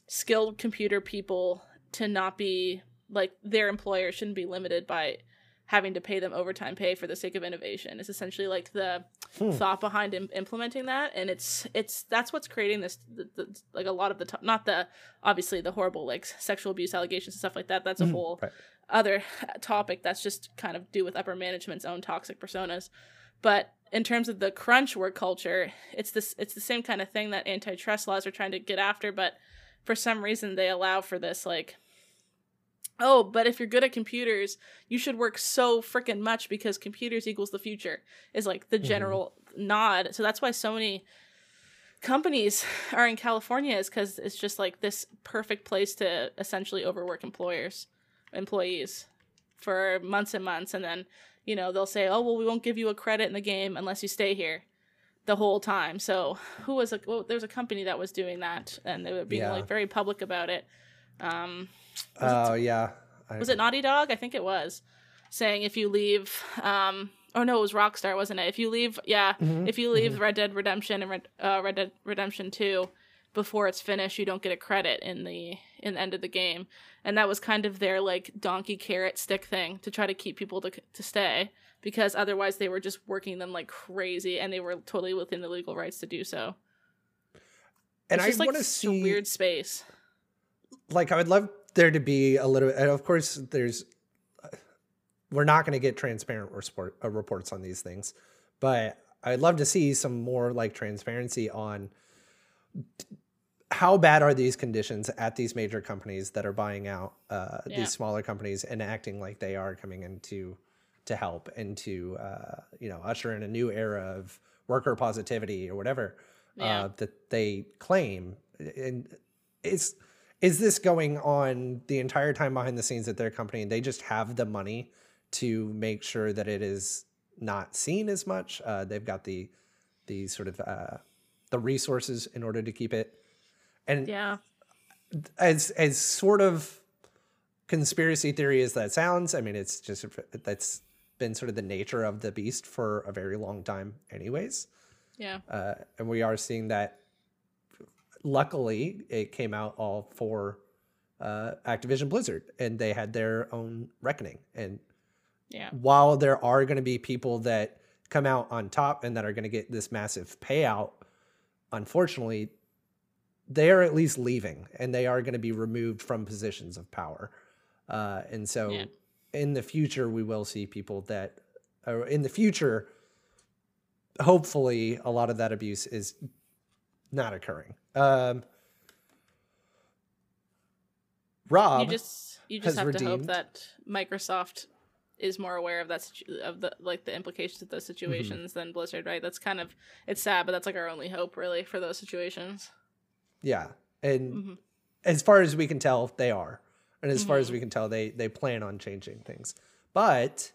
skilled computer people to not be like their employer shouldn't be limited by having to pay them overtime pay for the sake of innovation. Is essentially like the hmm. thought behind Im- implementing that. And it's it's that's what's creating this the, the, like a lot of the to- not the obviously the horrible like sexual abuse allegations and stuff like that. That's a mm, whole right. other topic that's just kind of do with upper management's own toxic personas. But in terms of the crunch work culture it's this it's the same kind of thing that antitrust laws are trying to get after. But for some reason they allow for this like oh, but if you're good at computers, you should work so freaking much because computers equals the future is like the mm-hmm. general mm-hmm. nod. So that's why so many companies are in California is because it's just like this perfect place to essentially overwork employers, employees for months and months. And then, you know, they'll say, oh, well, we won't give you a credit in the game unless you stay here the whole time. So who was a, well, there's a company that was doing that and they were being yeah. like very public about it. Um, Oh yeah. I... Was it Naughty Dog? I think it was. Saying if you leave, um, oh no, it was Rockstar, wasn't it? If you leave, yeah, mm-hmm. if you leave mm-hmm. Red Dead Redemption and Red, uh, Red Dead Redemption Two before it's finished, you don't get a credit in the in the end of the game, and that was kind of their like donkey carrot stick thing to try to keep people to to stay because otherwise they were just working them like crazy, and they were totally within the legal rights to do so. And it's I want like to see weird space. Like I would love there to be a little and of course there's we're not going to get transparent report, uh, reports on these things but i'd love to see some more like transparency on how bad are these conditions at these major companies that are buying out uh, Yeah. these smaller companies and acting like they are coming in to to help and to uh, you know usher in a new era of worker positivity or whatever Yeah. uh, that they claim and is is this going on the entire time behind the scenes at their company and they just have the money to make sure that it is not seen as much uh, they've got the the sort of uh, the resources in order to keep it and Yeah. as as sort of conspiracy theory as that sounds, I mean, it's just that's been sort of the nature of the beast for a very long time, anyways. Yeah. Uh, and we are seeing that. Luckily, it came out all for uh, Activision Blizzard, and they had their own reckoning. And Yeah. while there are going to be people that come out on top and that are going to get this massive payout, unfortunately, they are at least leaving and they are going to be removed from positions of power. Uh, and so Yeah. in the future, we will see people that, or in the future, hopefully, a lot of that abuse is not occurring. Um, Rob, you just you just have to redeemed. hope that Microsoft is more aware of that situ- of the like the implications of those Mm-hmm. situations than Blizzard, right? That's kind of it's sad, but that's like our only hope really for those situations. Yeah. And Mhm. as far as we can tell, they are. And as far Mm-hmm. as we can tell, they they plan on changing things. But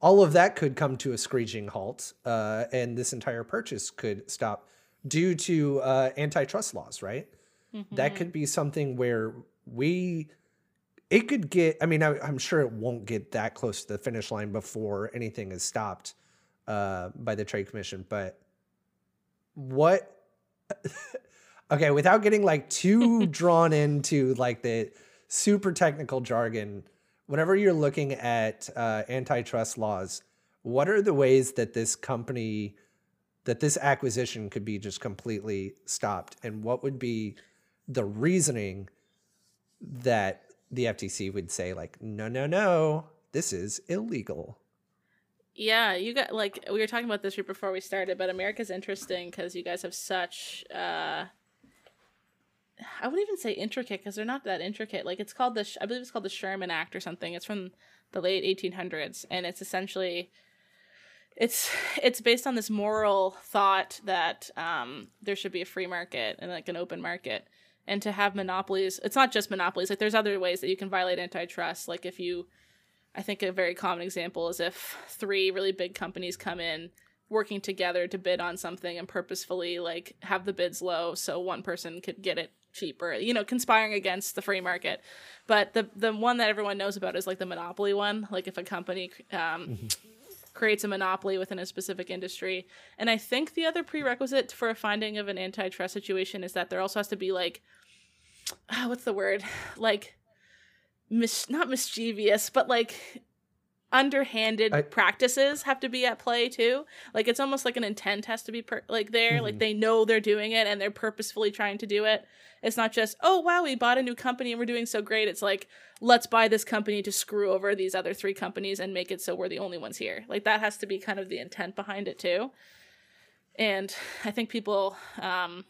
all of that could come to a screeching halt, uh, and this entire purchase could stop due to uh, antitrust laws, right? Mm-hmm. That could be something where we, it could get, I mean, I, I'm sure it won't get that close to the finish line before anything is stopped uh, by the Trade Commission, but what okay without getting like too drawn into like the super technical jargon whenever you're looking at uh, antitrust laws what are the ways that this company that this acquisition could be just completely stopped and what would be the reasoning that the ftc would say like no no no this is illegal Yeah, you got like we were talking about this right before we started, but America's interesting because you guys have such. uh I wouldn't even say intricate because they're not that intricate. Like it's called the, I believe it's called the Sherman Act or something. It's from the late 1800s, and it's essentially, it's it's based on this moral thought that um, there should be a free market and like an open market, and to have monopolies. It's not just monopolies. Like there's other ways that you can violate antitrust. Like if you I think a very common example is if three really big companies come in working together to bid on something and purposefully like have the bids low so one person could get it cheaper you know conspiring against the free market but the the one that everyone knows about is like the monopoly one like if a company um, creates a monopoly within a specific industry. And i think the other prerequisite for a finding of an antitrust situation is that there also has to be like ah, what's the word? Like mis- not mischievous, but like underhanded I- practices have to be at play too. Like it's almost like an intent has to be per- like there, like Mhm. they know they're doing it and they're purposefully trying to do it. It's not just, "Oh wow, we bought a new company and we're doing so great." It's like, "Let's buy this company to screw over these other three companies and make it so we're the only ones here." Like that has to be kind of the intent behind it too. And I think people um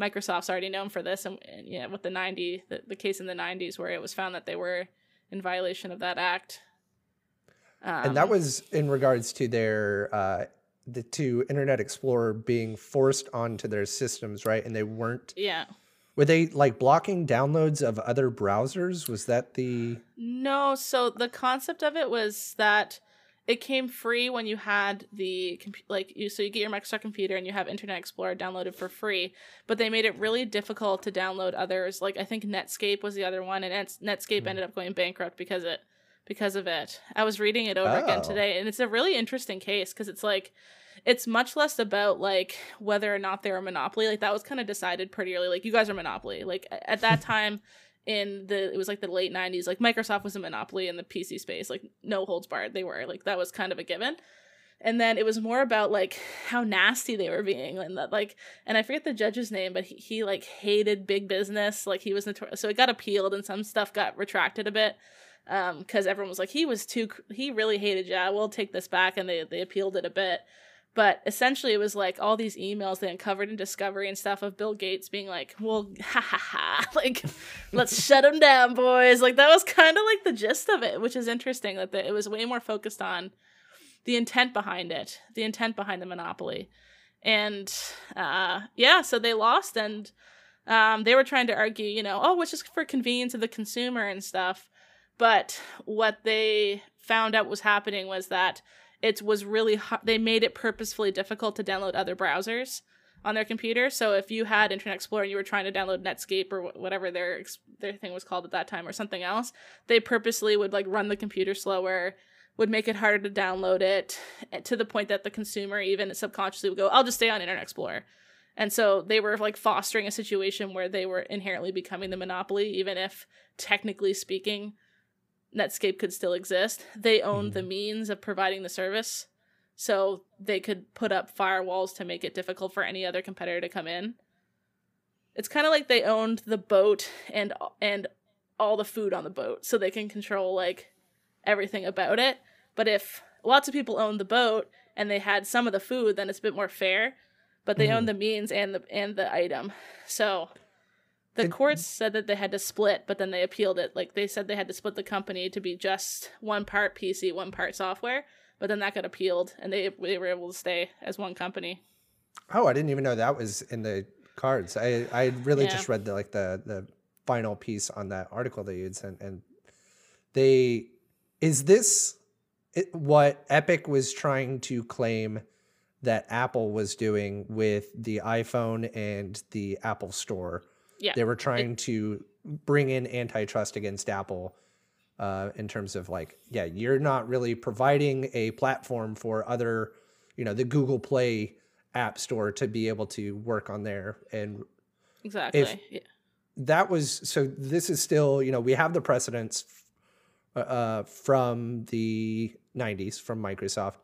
Microsoft's already known for this, and, and yeah, with the ninety, the, the case in the '90s where it was found that they were in violation of that act. Um, and that was in regards to their uh the to internet explorer being forced onto their systems right and they weren't yeah. were they like blocking downloads of other browsers was that the No, so the concept of it was that it came free when you had the like you so you get your Microsoft computer and you have Internet Explorer downloaded for free, but they made it really difficult to download others. Like I think Netscape was the other one, and Nets- Netscape ended up going bankrupt because it because of it. I was reading it over again Oh. today, and it's a really interesting case because it's like it's much less about like whether or not they're a monopoly. Like that was kind of decided pretty early. Like you guys are monopoly. Like at that time in the it was like the late 90s like microsoft was a monopoly in the pc space like no holds barred they were like that was kind of a given and then it was more about like how nasty they were being and that like and i forget the judge's name but he, he like hated big business like he was notorious so it got appealed and some stuff got retracted a bit um because everyone was like he was too he really hated yeah we'll take this back and they they appealed it a bit But essentially, it was like all these emails they uncovered in Discovery and stuff of Bill Gates being like, well, ha ha ha, like, let's shut them down, boys. Like, that was kind of like the gist of it, which is interesting that the, it was way more focused on the intent behind it, the intent behind the monopoly. And uh, yeah, so they lost, and um, they were trying to argue, you know, oh, it's just for convenience of the consumer and stuff. But what they found out was happening was that it was really. They made it purposefully difficult to download other browsers on their computer. So if you had Internet Explorer and you were trying to download Netscape or whatever their their thing was called at that time or something else, they purposely would like run the computer slower, would make it harder to download it eh, to the point that the consumer even subconsciously would go, "I'll just stay on Internet Explorer." And so they were like fostering a situation where they were inherently becoming the monopoly even if technically speaking Netscape could still exist. They owned mm-hmm. the means of providing the service, so they could put up firewalls to make it difficult for any other competitor to come in. It's kind of like they owned the boat and and all the food on the boat, so they can control like everything about it. But if lots of people owned the boat and they had some of the food, then it's a bit more fair. But they mm-hmm. own the means and the and the item, so the it, courts said that they had to split, but then they appealed it. Like they said they had to split the company to be just one part PC, one part software. But then that got appealed, and they they were able to stay as one company. Oh, I didn't even know that was in the cards. I I really yeah. just read the like the the final piece on that article that you had sent, and they is this what Epic was trying to claim that Apple was doing with the iPhone and the Apple Store yeah. They were trying it, to bring in antitrust against Apple uh, in terms of like, yeah, you're not really providing a platform for other, you know, the Google Play app store to be able to work on there. And exactly. If yeah. That was so. This is still, you know, we have the precedents uh, uh from the 90s from Microsoft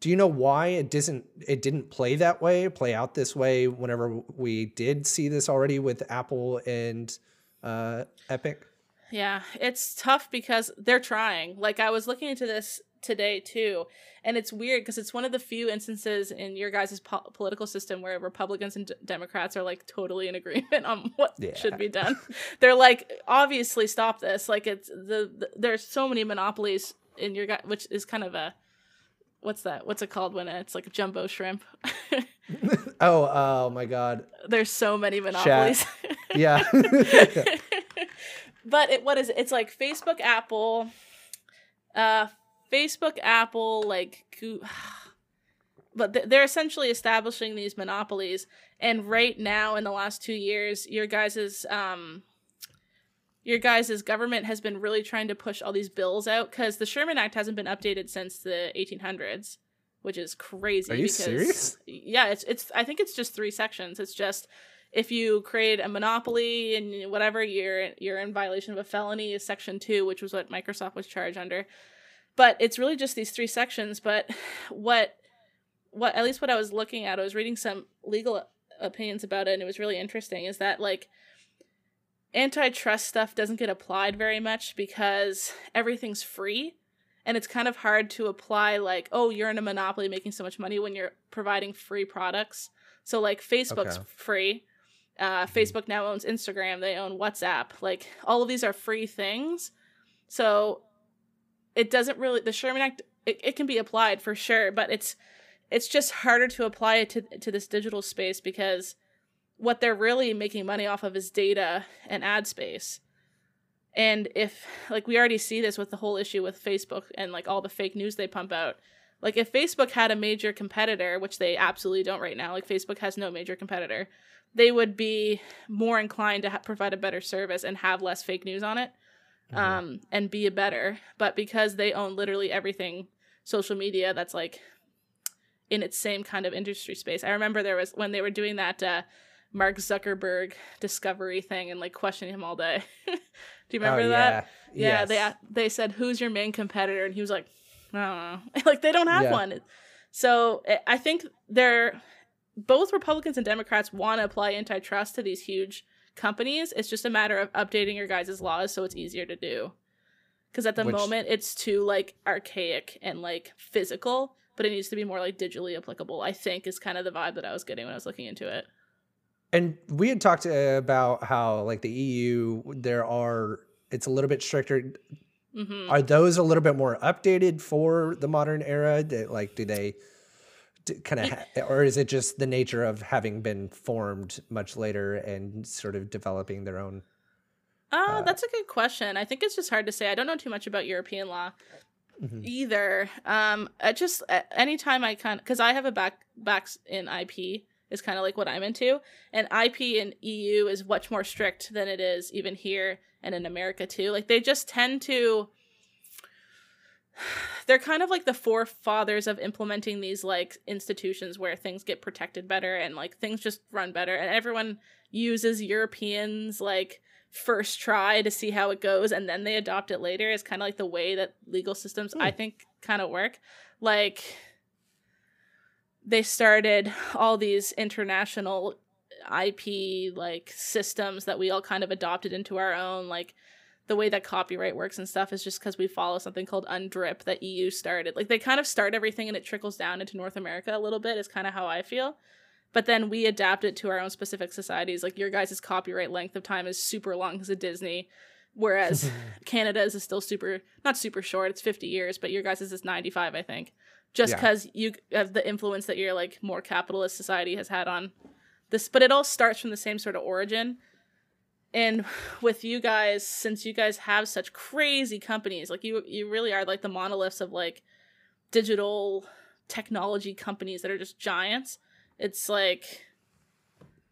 do you know why it doesn't it didn't play that way play out this way whenever we did see this already with apple and uh, epic? Yeah it's tough because they're trying. Like i was looking into this today too and it's weird because it's one of the few instances in your guys' po- political system where republicans and d- democrats are like totally in agreement on what yeah. should be done. They're like obviously stop this. Like it's the, the there's so many monopolies in your guy which is kind of a what's that? What's it called when it's like a jumbo shrimp? oh, oh my god. There's so many monopolies. yeah. but it, what is it? It's like Facebook, Apple, uh, Facebook, Apple, like, but they're essentially establishing these monopolies. And right now, in the last two years, your guys's um, your guys' government has been really trying to push all these bills out because the Sherman Act hasn't been updated since the 1800s, which is crazy. Are you because, serious? Yeah, it's it's. I think it's just three sections. It's just if you create a monopoly and whatever, you're you're in violation of a felony. Is section two, which was what Microsoft was charged under. But it's really just these three sections. But what what at least what I was looking at, I was reading some legal opinions about it, and it was really interesting. Is that like antitrust stuff doesn't get applied very much because everything's free. And it's kind of hard to apply like oh you're in a monopoly making so much money when you're providing free products. So like facebook's okay. free. Uh, mm-hmm. facebook now owns instagram. They own whatsapp. Like all of these are free things. So it doesn't really the sherman act it, it can be applied for sure but it's it's just harder to apply it to, to this digital space because what they're really making money off of is data and ad space. And if like we already see this with the whole issue with Facebook and like all the fake news they pump out. Like if Facebook had a major competitor, which they absolutely don't right now, like Facebook has no major competitor, they would be more inclined to ha- provide a better service and have less fake news on it. Mm-hmm. Um, and be a better, but because they own literally everything social media that's like in its same kind of industry space. I remember there was when they were doing that uh, Mark Zuckerberg discovery thing and like questioning him all day. Do you remember oh, that? Yeah, yes. they they said who's your main competitor, and he was like, I don't know, like they don't have yeah. one. So eh, I think they're both Republicans and Democrats want to apply antitrust to these huge companies. It's just a matter of updating your guys' laws so it's easier to do. because at the Which- moment it's too like archaic and like physical, but it needs to be more like digitally applicable. I think is kind of the vibe that I was getting when I was looking into it. And we had talked uh, about how like the EU, there are it's a little bit stricter. hmm Are those a little bit more updated for the modern era? That, like, do they kind of, ha- or is it just the nature of having been formed much later and sort of developing their own? Uh, that's a good question. I think it's just hard to say. I don't know too much about European law Mhm. either. Um, I just anytime I kind because I have a back backs in IP is kind of like what I'm into, and IP in EU is much more strict than it is even here and in America too. Like they just tend to. They're kind of like the forefathers of implementing these like institutions where things get protected better and like things just run better, and everyone uses Europeans like first try to see how it goes and then they adopt it later is kind of like the way that legal systems I hmm. think kind of work. Like they started all these international IP like systems that we all kind of adopted into our own like the way that copyright works and stuff is just because we follow something called UNDRIP that EU started. Like they kind of start everything and it trickles down into North America a little bit is kind of how I feel but then we adapt it to our own specific societies. Like your guys' copyright length of time is super long because of Disney, whereas Canada's is still super not super short. It's fifty years, but your guys' is ninety five, I think. Just Yeah. because you have the influence that your like more capitalist society has had on this, but it all starts from the same sort of origin. And with you guys, since you guys have such crazy companies, like you, you really are like the monoliths of like digital technology companies that are just giants it's like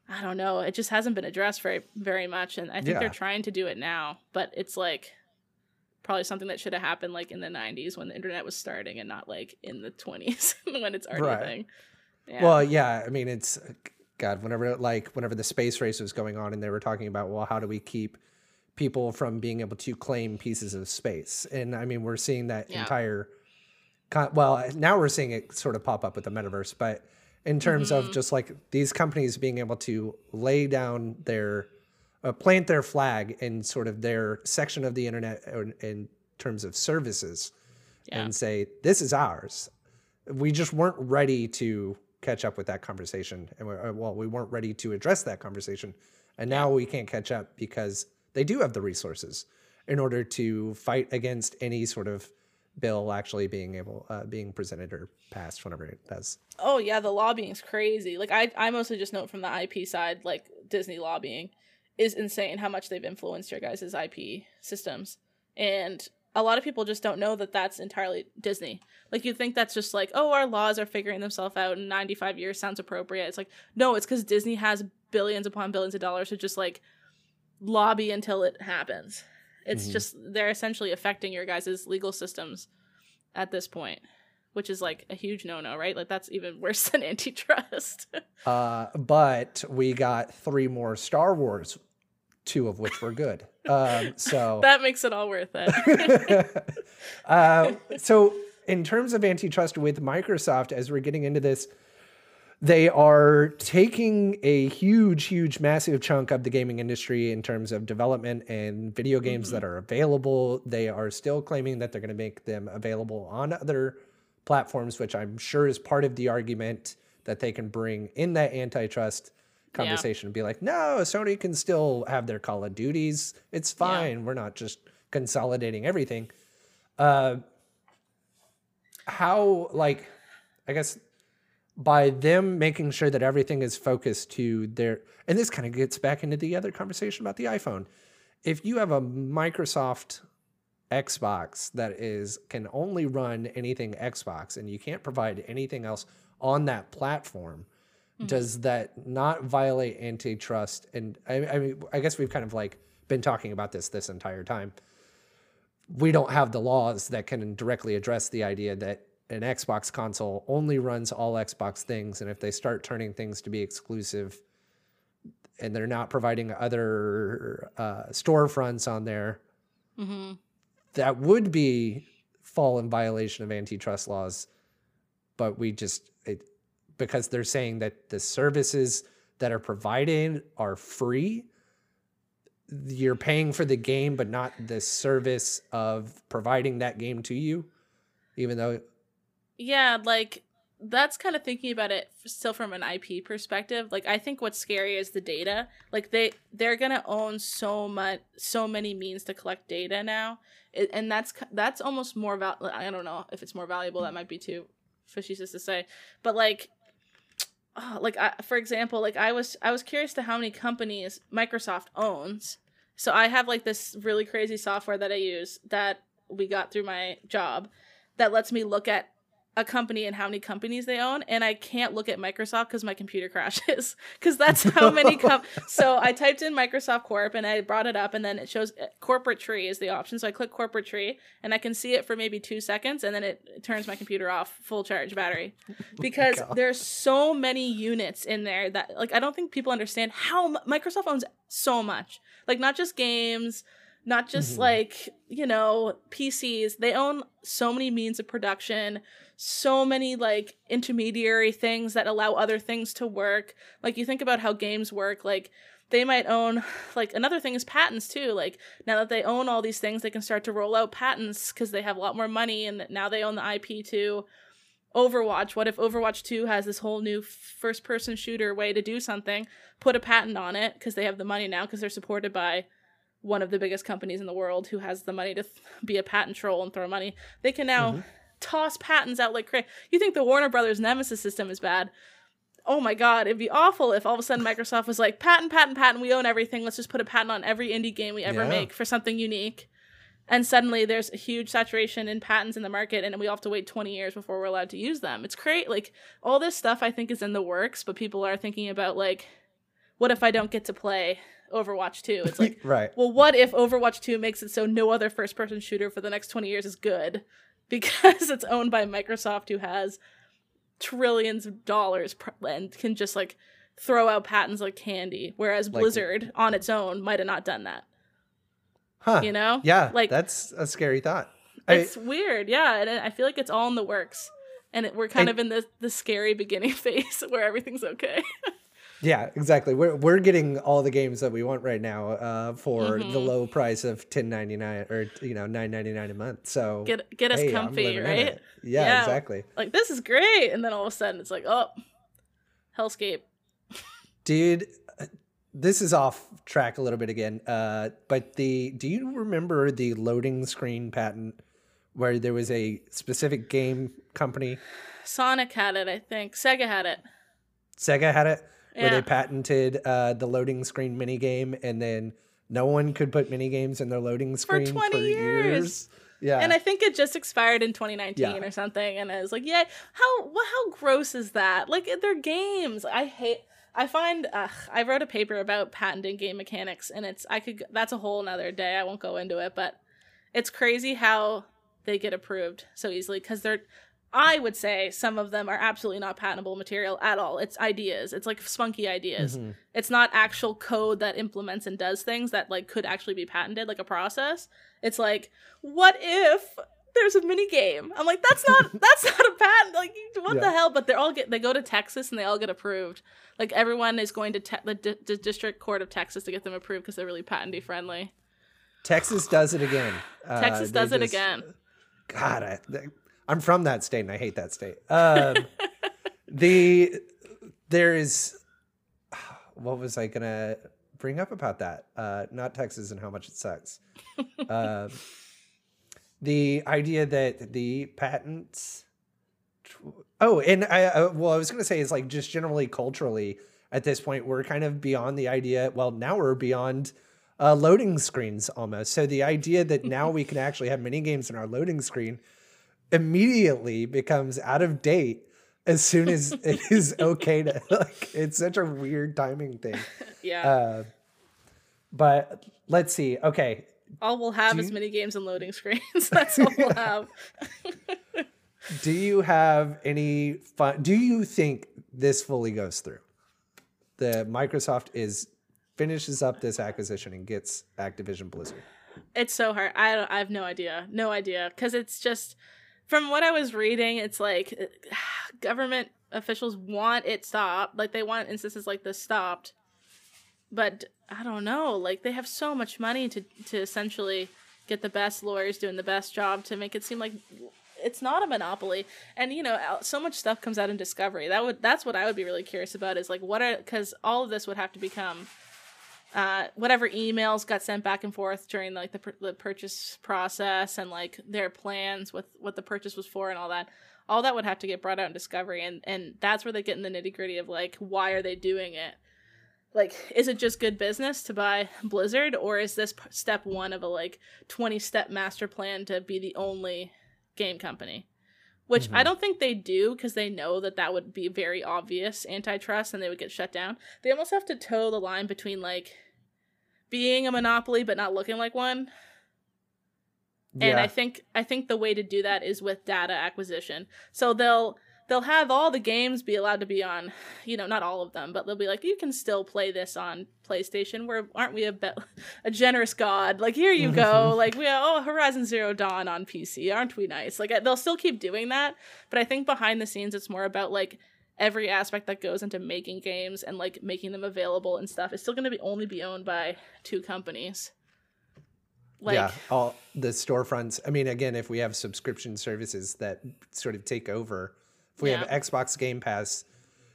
I don't know. It just hasn't been addressed very very much, and I think Yeah. they're trying to do it now. But it's like probably something that should have happened like in the '90s when the internet was starting, and not like in the 20s when it's already Right. a thing. Yeah. Well, yeah, I mean, it's God. Whenever like whenever the space race was going on, and they were talking about, well, how do we keep people from being able to claim pieces of space? And I mean, we're seeing that Yeah. entire. Con- well, now we're seeing it sort of pop up with the metaverse, but in terms of Mhm. just like these companies being able to lay down their uh, plant their flag in sort of their section of the internet in, in terms of services yeah. and say this is ours. We just weren't ready to catch up with that conversation. And we uh, well we weren't ready to address that conversation. And now we can't catch up because they do have the resources in order to fight against any sort of bill actually being able uh, being presented or passed whenever it does. Oh yeah, the lobbying's crazy. Like I, I mostly just note from the IP side, like Disney lobbying is insane how much they've influenced your guys' IP systems, and a lot of people just don't know that that's entirely Disney. Like you think that's just like, oh, our laws are figuring themselves out, in 95 years sounds appropriate. It's like no, it's because Disney has billions upon billions of dollars to just like lobby until it happens. It's Mhm. just they're essentially affecting your guys' legal systems at this point which is like a huge no-no, right? Like that's even worse than antitrust. uh, but we got three more star wars two of which were good um, so that makes it all worth it. uh, so in terms of antitrust with Microsoft, as we're getting into this, they are taking a huge, huge, massive chunk of the gaming industry in terms of development and video games that are available. They are still claiming that they're going to make them available on other platforms, which I'm sure is part of the argument that they can bring in that antitrust conversation and be like, no, Sony can still have their Call of Duties. It's fine. We're not just consolidating everything. Uh, how, like, I guess by them making sure that everything is focused to their, and this kind of gets back into the other conversation about the iPhone. If you have a Microsoft Xbox that is can only run anything Xbox and you can't provide anything else on that platform, does that not violate antitrust? And I, I mean, I guess we've kind of like been talking about this this entire time. We don't have the laws that can directly address the idea that an Xbox console only runs all Xbox things, and if they start turning things to be exclusive, and they're not providing other uh, storefronts on there, hmm that would be fall in violation of antitrust laws but we just it, because they're saying that the services that are provided are free you're paying for the game, but not the service of providing that game to you, even though. Yeah, like that's kind of thinking about it still from an IP perspective. Like I think what's scary is the data. Like they they're gonna own so much, so many means to collect data now, it, and that's that's almost more val. I don't know if it's more valuable. That might be too facetious to say, but like oh, like I, for example, like I was I was curious to how many companies Microsoft owns. So I have like this really crazy software that I use that we got through my job that lets me look at a company and how many companies they own and i can't look at microsoft because my computer crashes because that's how many com- so i typed in microsoft corp and i brought it up and then it shows uh, corporate tree is the option so i click corporate tree and i can see it for maybe two seconds and then it, it turns my computer off full charge battery. Because oh there's so many units in there that like i don't think people understand how m- microsoft owns so much. Like not just games not just mm-hmm. like you know pcs they own so many means of production so many like intermediary things that allow other things to work. Like you think about how games work, like they might own like another thing is patents too. Like now that they own all these things, they can start to roll out patents because they have a lot more money and now they own the IP too. Overwatch, what if Overwatch 2 has this whole new first person shooter way to do something? Put a patent on it because they have the money now because they're supported by one of the biggest companies in the world who has the money to th- be a patent troll and throw money. They can now mm-hmm toss patents out like crazy. You think the Warner Brothers Nemesis system is bad? Oh my god, it'd be awful if all of a sudden Microsoft was like, patent, patent, patent, we own everything. Let's just put a patent on every indie game we ever yeah. make for something unique. And suddenly there's a huge saturation in patents in the market, and we all have to wait 20 years before we're allowed to use them. It's great. Like, all this stuff I think is in the works, but people are thinking about, like, what if I don't get to play Overwatch 2? It's like, right. well, what if Overwatch 2 makes it so no other first person shooter for the next 20 years is good? because it's owned by Microsoft, who has trillions of dollars and can just like throw out patents like candy. Whereas like, Blizzard on its own might have not done that. Huh. You know? Yeah. Like that's a scary thought. It's I, weird. Yeah. And I feel like it's all in the works. And it, we're kind of in the, the scary beginning phase where everything's okay. Yeah, exactly. We're we're getting all the games that we want right now uh, for mm-hmm. the low price of ten ninety nine or you know nine ninety nine a month. So get get us hey, comfy, right? Yeah, yeah, exactly. Like this is great, and then all of a sudden it's like, oh, hellscape. Dude, uh, this is off track a little bit again. Uh, but the do you remember the loading screen patent where there was a specific game company? Sonic had it, I think. Sega had it. Sega had it yeah. where they patented uh, the loading screen mini game, and then no one could put mini games in their loading screen for 20 for years. years. Yeah. And I think it just expired in 2019 yeah. or something. And I was like, yeah, how how gross is that? Like they're games. I hate. I find ugh, I wrote a paper about patenting game mechanics, and it's I could that's a whole another day. I won't go into it, but it's crazy how they get approved so easily because they're I would say some of them are absolutely not patentable material at all. It's ideas. It's like spunky ideas. Mm-hmm. It's not actual code that implements and does things that like could actually be patented, like a process. It's like, what if there's a mini game? I'm like, that's not that's not a patent. Like, what yeah. the hell? But they're all get they go to Texas and they all get approved. Like everyone is going to te- the, D- the district court of Texas to get them approved because they're really patenty friendly. Texas does it again. Texas uh, does it just, again. God, I, I'm from that state and I hate that state. Um, the there is what was I gonna bring up about that? Uh, not Texas and how much it sucks. uh, the idea that the patents. Oh, and I uh, well, I was gonna say is like just generally culturally at this point we're kind of beyond the idea. Well, now we're beyond uh, loading screens almost. So the idea that now we can actually have mini games in our loading screen immediately becomes out of date as soon as it is okay to like it's such a weird timing thing. Yeah. Uh, but let's see. Okay. All we'll have do is you... mini games and loading screens. That's all we'll have. Do you have any fun do you think this fully goes through? The microsoft is finishes up this acquisition and gets activision blizzard. It's so hard. I, I have no idea. No idea. Because it's just from what I was reading, it's like government officials want it stopped. Like they want instances like this stopped. but I don't know. Like they have so much money to to essentially get the best lawyers doing the best job to make it seem like it's not a monopoly. And you know, so much stuff comes out in discovery. That would that's what I would be really curious about is like what are because all of this would have to become uh, whatever emails got sent back and forth during like the, the purchase process and like their plans with what the purchase was for and all that all that would have to get brought out in discovery and and that's where they get in the nitty gritty of like why are they doing it? Like is it just good business to buy blizzard or is this step one of a like 20 step master plan to be the only game company? Which mm-hmm. i don't think they do because they know that that would be very obvious antitrust and they would get shut down. They almost have to toe the line between like being a monopoly but not looking like one. Yeah. and i think i think the way to do that is with data acquisition. So they'll they'll have all the games be allowed to be on you know not all of them but they'll be like you can still play this on playstation. Where aren't we a be- a generous god? Like here you go. Like we oh horizon zero dawn on pc aren't we nice? Like they'll still keep doing that but i think behind the scenes it's more about like every aspect that goes into making games and like making them available and stuff is still going to be only be owned by two companies like, yeah, all the storefronts. I mean, again, if we have subscription services that sort of take over if we yeah. have Xbox Game Pass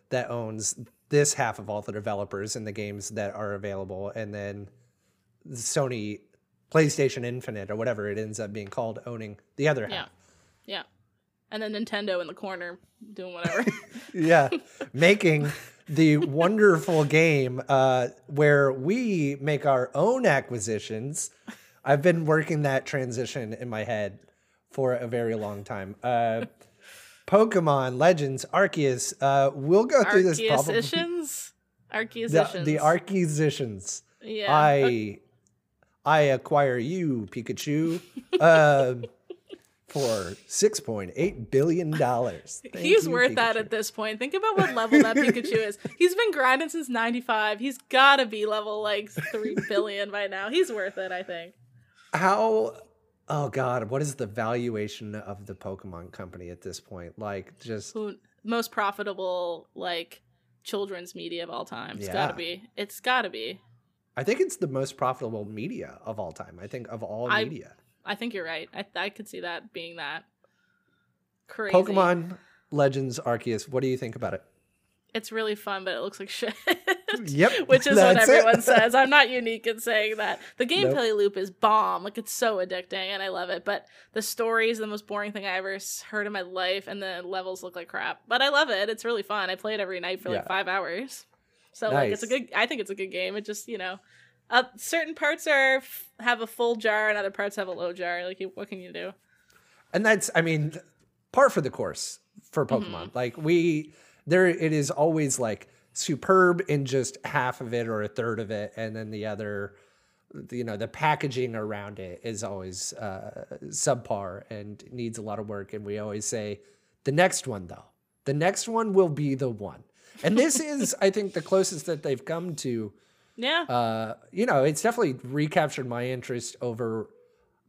that owns this half of all the developers and the games that are available, and then Sony PlayStation Infinite or whatever it ends up being called owning the other half. Yeah. Yeah. And then Nintendo in the corner doing whatever. yeah. Making the wonderful game uh, where we make our own acquisitions. I've been working that transition in my head for a very long time. Uh, Pokemon Legends Arceus. Uh, we'll go through this probably. Arceusicians. The, the. Yeah. I I acquire you, Pikachu, uh, for six point eight billion dollars. He's you, worth Pikachu. that at this point. Think about what level that Pikachu is. He's been grinding since ninety five. He's gotta be level like three billion by now. He's worth it, I think. How oh god, what is the valuation of the Pokemon company at this point? Like just most profitable like children's media of all time. It's yeah. got to be. It's got to be. I think it's the most profitable media of all time. I think of all I, media. I think you're right. I I could see that being that. Crazy. Pokemon Legends Arceus. What do you think about it? It's really fun, but it looks like shit. Yep. Which is what everyone says. I'm not unique in saying that. The gameplay nope. loop is bomb. Like it's so addicting and I love it. But the story is the most boring thing I ever heard in my life and the levels look like crap. But I love it. It's really fun. I play it every night for like five hours. So nice. like it's a good I think it's a good game. It just, you know, uh, certain parts are have a full jar and other parts have a low jar. Like what can you do? And that's I mean, part for the course for Pokemon. Mm-hmm. Like we there it is always like superb in just half of it or a third of it, and then the other, you know, the packaging around it is always uh, subpar and needs a lot of work. And we always say, the next one though, the next one will be the one. And this is, I think, the closest that they've come to. Yeah. Uh, you know, it's definitely recaptured my interest over.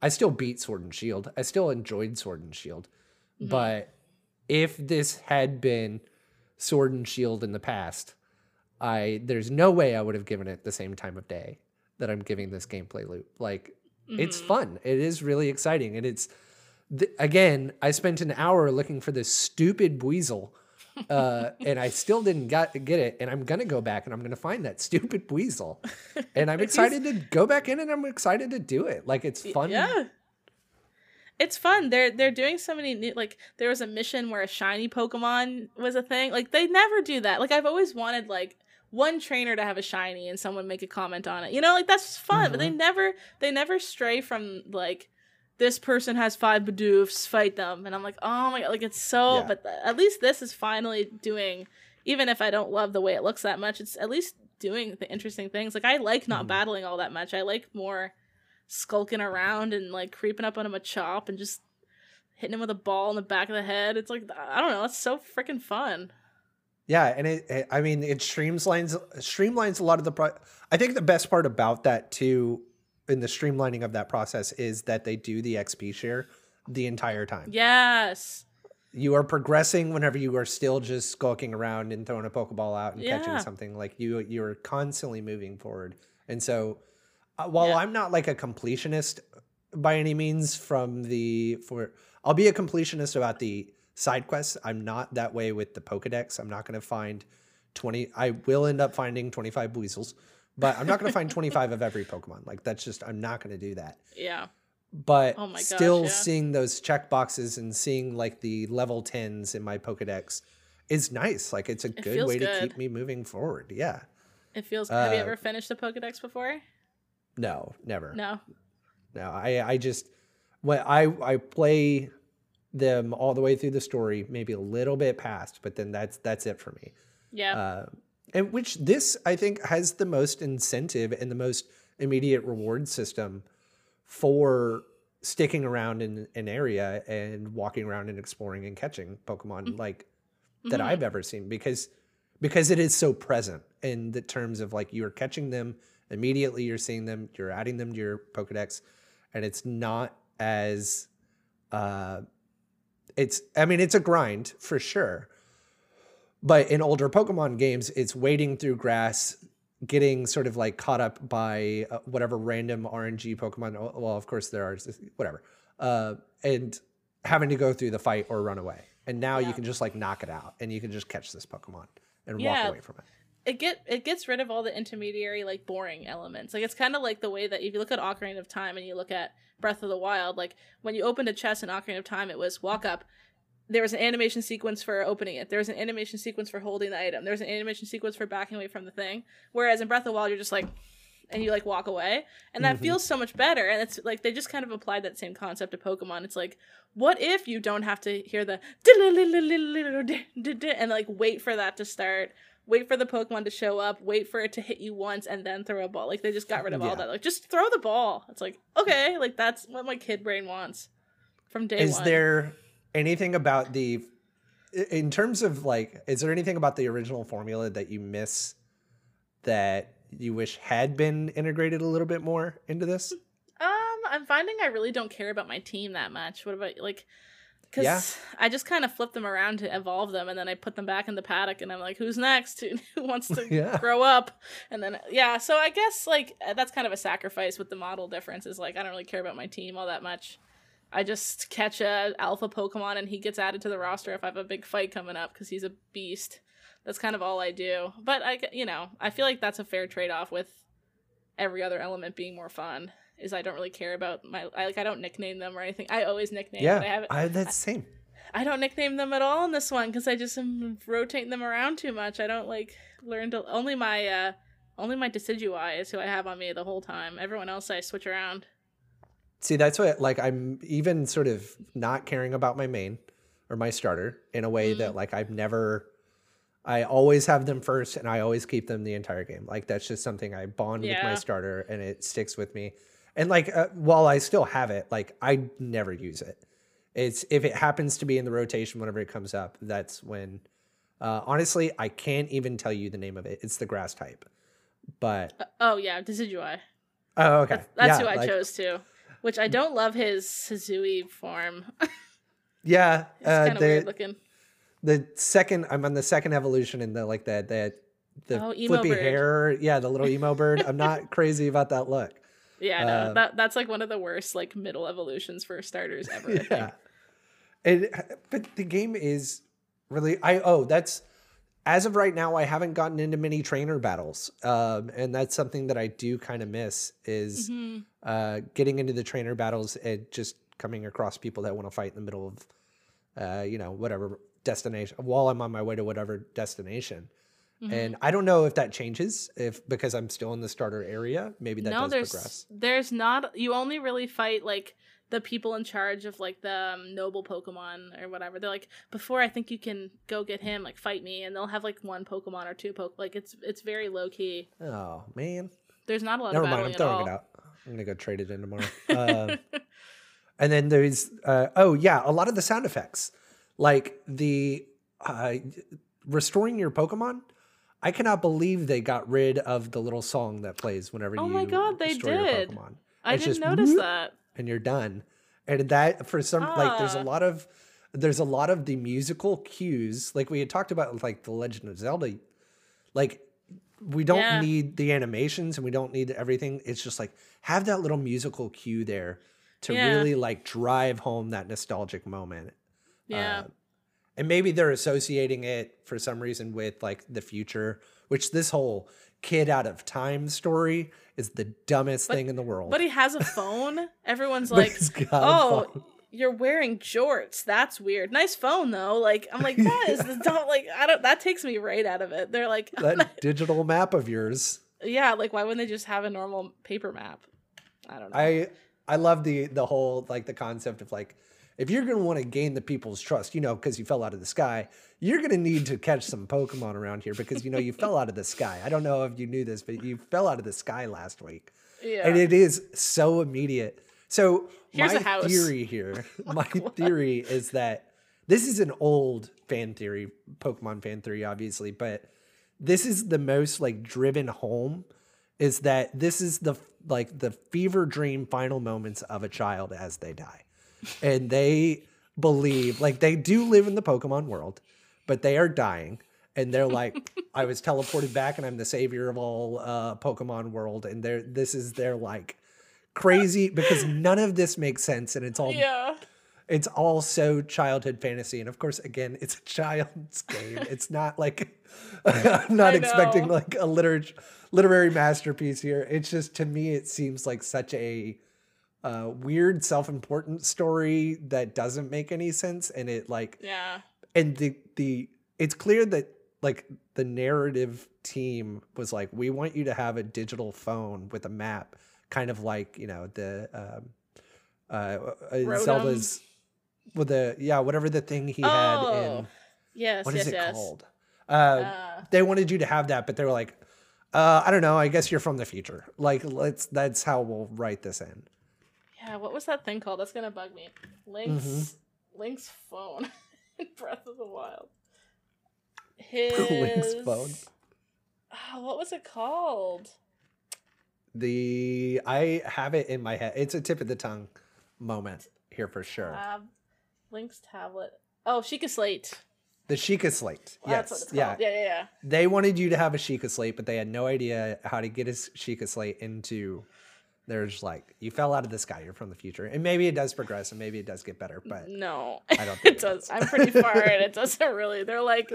I still beat Sword and Shield. I still enjoyed Sword and Shield, mm-hmm. but if this had been Sword and Shield in the past, I there's no way I would have given it the same time of day that I'm giving this gameplay loop. Like mm-hmm. it's fun. It is really exciting and it's th- again, I spent an hour looking for this stupid Buizel. Uh, and I still didn't get, get it. And I'm gonna go back and I'm gonna find that stupid weasel, And I'm excited to go back in and I'm excited to do it. Like it's fun. Yeah it's fun. They're they're doing so many new like there was a mission where a shiny Pokemon was a thing. Like they never do that. Like I've always wanted like one trainer to have a shiny and someone make a comment on it. You know, like that's fun. Mm-hmm. But they mm-hmm. never they never stray from like this person has five Bidoofs, fight them. And I'm like, oh my god, like it's so yeah. but th- at least this is finally doing even if I don't love the way it looks that much, it's at least doing the interesting things. Like I like not mm-hmm. battling all that much. I like more skulking around and like creeping up on him a chop and just hitting him with a ball in the back of the head. It's like I don't know, it's so freaking fun. Yeah, and it, it, I mean it streamlines streamlines a lot of the pro- I think the best part about that too in the streamlining of that process is that they do the XP share the entire time. Yes. you are progressing whenever you are still just skulking around and throwing a pokeball out and catching something like you you're constantly moving forward and so uh, while Yeah. i'm not like a completionist by any means from the for i'll be a completionist about the side quests i'm not that way with the pokedex i'm not going to find 20 i will end up finding 25 weasels but i'm not going to find 25 of every pokemon like that's just i'm not going to do that Yeah. but Oh gosh, still yeah. seeing those check boxes and seeing like the level 10s in my pokedex is nice like it's a good feels way to keep me moving forward yeah It feels. have you Uh, ever finished a Pokedex before? no never No. no i i just when i i play them all the way through the story maybe a little bit past but then that's that's it for me Yeah. uh, and which this I think has the most incentive and the most immediate reward system for sticking around in an area and walking around and exploring and catching Pokemon like that Mhm. I've ever seen because because it is so present in the terms of like you're catching them immediately you're seeing them you're adding them to your Pokedex and it's not as uh it's I mean it's a grind for sure but in older Pokemon games, it's wading through grass, getting sort of like caught up by uh, whatever random RNG Pokemon. Well, of course there are, whatever, uh, and having to go through the fight or run away. And now you can just like knock it out, and you can just catch this Pokemon and Yeah. walk away from it. it get it gets rid of all the intermediary like boring elements. Like it's kind of like the way that if you look at Ocarina of Time and you look at Breath of the Wild, like when you opened a chest in Ocarina of Time, it was walk up. There was an animation sequence for opening it. There was an animation sequence for holding the item. There was an animation sequence for backing away from the thing. Whereas in Breath of the Wild, you're just like, and you like walk away, and that Mhm. feels so much better. And it's like they just kind of applied that same concept to Pokemon. It's like, what if you don't have to hear the and like wait for that to start? wait for the Pokemon to show up, wait for it to hit you once, and then throw a ball. Like they just got rid of Yeah. all that. Like just throw the ball. It's like okay, like that's what my kid brain wants from day Is one. there anything about the, in terms of like, is there anything about the original formula that you miss that you wish had been integrated a little bit more into this? Um, I'm finding I really don't care about my team that much. What about like? Because Yeah. I just kind of flip them around to evolve them, and then I put them back in the paddock, and I'm like, "Who's next? Who, who wants to Yeah. grow up?" And then yeah, so I guess like that's kind of a sacrifice with the model difference. Is like I don't really care about my team all that much. I just catch a alpha Pokemon, and he gets added to the roster if I have a big fight coming up because he's a beast. That's kind of all I do. But I, you know, I feel like that's a fair trade off with every other element being more fun is I don't really care about my I like I don't nickname them or anything. I always nickname. yeah, I haven't. I, that's the same. I don't nickname them at all in this one because I just am rotating them around too much. I don't like learn to only my uh only my Decidueye is who I have on me the whole time. Everyone else I switch around. See, that's what like I'm even sort of not caring about my main or my starter in a way that like I've never I always have them first and I always keep them the entire game. Like that's just something I bond with my starter and it sticks with me. And like uh, while I still have it, like I never use it. It's if it happens to be in the rotation whenever it comes up, that's when uh honestly, I can't even tell you the name of it. It's the grass type. But Uh, oh yeah, Decidueye. oh okay. That's, that's Yeah, who I like- chose too. Which I don't love his Hisui form. Yeah, it's uh, kind of weird looking. the second I'm on the second evolution in the like the the the Oh, flippy bird. hair. Yeah, the little emo bird. I'm not crazy about that look. Yeah, no, uh, that that's like one of the worst like middle evolutions for starters ever. I think. Yeah. And but the game is really I oh that's as of right now I haven't gotten into many trainer battles. Um and that's something that I do kind of miss is Mhm. uh getting into the trainer battles and just coming across people that want to fight in the middle of uh you know whatever destination while I'm on my way to whatever destination. Mhm. And I don't know if that changes if because I'm still in the starter area. Maybe that no, does there's progress. there's not. You only really fight like the people in charge of like the um, noble Pokemon or whatever. They're like, before I think you can go get him, like fight me, and they'll have like one Pokemon or two Poke. Like it's it's very low key. Oh man. There's not a lot Never of mind. I'm throwing it out. I'm gonna go trade it in tomorrow. Um, and then there's uh, oh yeah, a lot of the sound effects, like the uh, restoring your Pokemon. I cannot believe they got rid of the little song that plays whenever Oh you Oh my God, they did. Pokemon. I It's didn't just notice whoop, that. And you're done. And that for some like there's a Ah. lot of there's a lot of the musical cues, like we had talked about like the Legend of Zelda. Like we don't Yeah. need the animations and we don't need everything. It's just like have that little musical cue there to Yeah. really like drive home that nostalgic moment. Yeah. Uh, and maybe they're associating it for some reason with like the future, which this whole kid out of time story is the dumbest But- thing in the world. but he has a phone. Everyone's like, he's got a "Oh, you're wearing jorts. That's weird. Nice phone though." Like I'm like, "That is the don't like I don't that takes me right out of it." They're like, that digital map of yours. "Yeah, like why wouldn't they just have a normal paper map?" I don't know. I I love the the whole like the concept of like if you're gonna want to gain the people's trust, you know, because you fell out of the sky, you're gonna need to catch some Pokemon around here because you know you fell out of the sky. I don't know if you knew this, but you fell out of the sky last week. yeah. and it is so immediate. So Here's my a house. theory here, my theory is that this is an old fan theory, Pokemon fan theory, obviously, but this is the most like driven home. Is that this is the like the fever dream final moments of a child as they die, and they believe like they do live in the Pokemon world, but they are dying. And they're like, I was teleported back, and I'm the savior of all uh, Pokemon world. And they're this is their like crazy because none of this makes sense, and it's all yeah. it's all so childhood fantasy. And of course, again, it's a child's game. It's not like I'm not expecting like a literary literary masterpiece here. It's just to me, it seems like such a uh, weird, self-important story that doesn't make any sense, and it like Yeah. and the the it's clear that like the narrative team was like we want you to have a digital phone with a map kind of like you know the um uh, uh Rotom? zelda's with the yeah whatever the thing he had Oh. in Yes, what is yes, it yes. called uh, Uh, they wanted you to have that but they were like uh i don't know i guess you're from the future like let's that's how we'll write this in yeah, what was that thing called? That's gonna bug me. Link's Mm-hmm. Link's phone in Breath of the Wild. His Link's phone. Oh, what was it called? the i have it in my head it's a tip of the tongue moment here for sure Tab, Link's tablet. Oh, Sheikah Slate. The Sheikah slate. That's yes. yeah. Yeah, yeah, yeah. They wanted you to have a Sheikah slate, but they had no idea how to get a Sheikah slate into. They're just like, you fell out of the sky. You're from the future, and maybe it does progress, and maybe it does get better. But No, I don't think it does. I'm pretty far, and it doesn't really. They're like,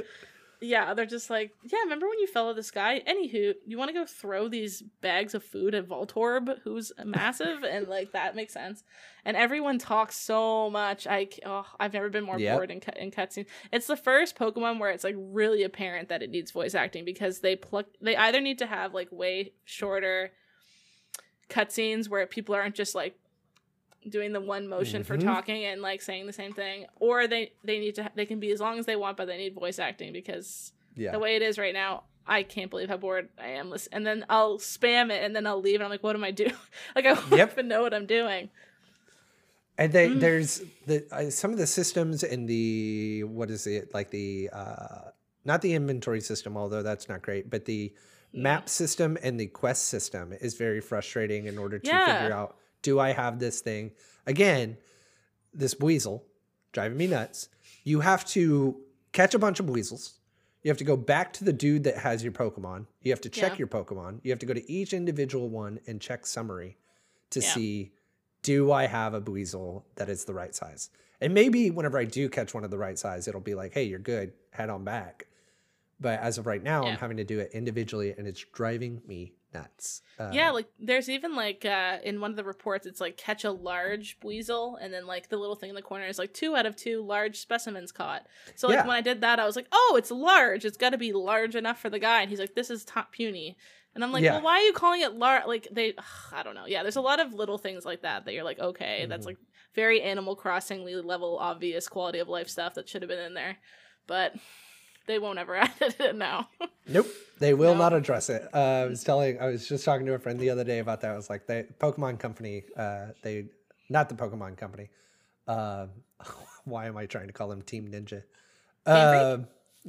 yeah, they're just like, yeah. Remember when you fell out of the sky? Anywho, you want to go throw these bags of food at Voltorb, who's massive, and like that makes sense. And everyone talks so much. I oh, I've never been more Yep. bored in in cutscenes. It's the first Pokemon where it's like really apparent that it needs voice acting because they pluck. They either need to have like way shorter cutscenes where people aren't just like doing the one motion for Mhm. talking and like saying the same thing or they they need to they can be as long as they want but they need voice acting because yeah, the way it is right now i can't believe how bored i am listen- and then i'll spam it and then i'll leave and i'm like what am i doing like i don't Yep. even know what i'm doing and they, Mm. there's the uh, some of the systems in the what is it like the uh not the inventory system, although that's not great, but the map system and the quest system is very frustrating in order to Yeah. figure out do I have this thing again? This weasel driving me nuts. You have to catch a bunch of weasels. You have to go back to the dude that has your Pokemon. You have to check Yeah. your Pokemon. You have to go to each individual one and check summary to Yeah. see do I have a weasel that is the right size? And maybe whenever I do catch one of the right size, it'll be like, hey, you're good, head on back. But as of right now, I'm having to do it individually and it's driving me nuts. Uh, yeah like there's even like uh in one of the reports it's like catch a large weasel and then like the little thing in the corner is like two out of two large specimens caught so like Yeah. when i did that i was like oh it's large it's got to be large enough for the guy and he's like this is top puny and i'm like Yeah. well why are you calling it large like they ugh, i don't know yeah there's a lot of little things like that that you're like okay that's Mhm. like very animal crossingly level obvious quality of life stuff that should have been in there but they won't ever add it now Nope, they will No. not address it. Uh, I was telling, I was just talking to a friend the other day about that. I was like, they Pokemon Company, uh, they not the Pokemon Company. Uh, why am I trying to call them Team Ninja? Uh,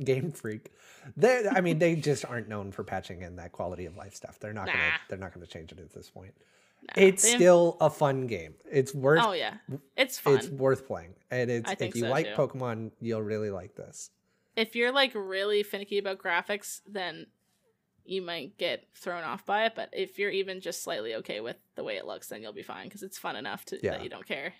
Game Freak. They, I mean, they just aren't known for patching in that quality of life stuff. They're not gonna, they're not gonna change it at this point. Nah, it's still a fun game. It's worth Oh yeah, it's fun. it's worth playing. And it's if you so, like too. Pokemon, you'll really like this. If you're like really finicky about graphics, then you might get thrown off by it. But if you're even just slightly okay with the way it looks, then you'll be fine because it's fun enough to Yeah. that you don't care.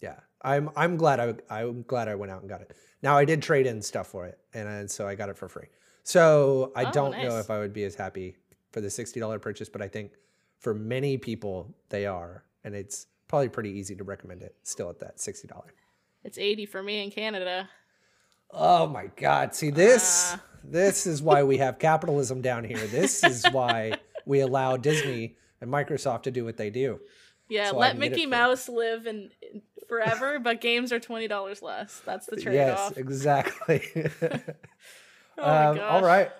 Yeah, I'm I'm glad I I'm glad I went out and got it. Now I did trade in stuff for it, and I- so I got it for free. So I Oh, don't know if I would be as happy for the sixty dollar purchase, but I think for many people they are, and it's probably pretty easy to recommend it still at that sixty dollar. It's eighty for me in Canada. Oh my God! See this Ah. this is why we have capitalism down here. This is why we allow Disney and Microsoft to do what they do. Yeah, So let Mickey Mouse live in forever, but games are twenty dollars less. That's the trade off. Yes, exactly. Oh Um, all right.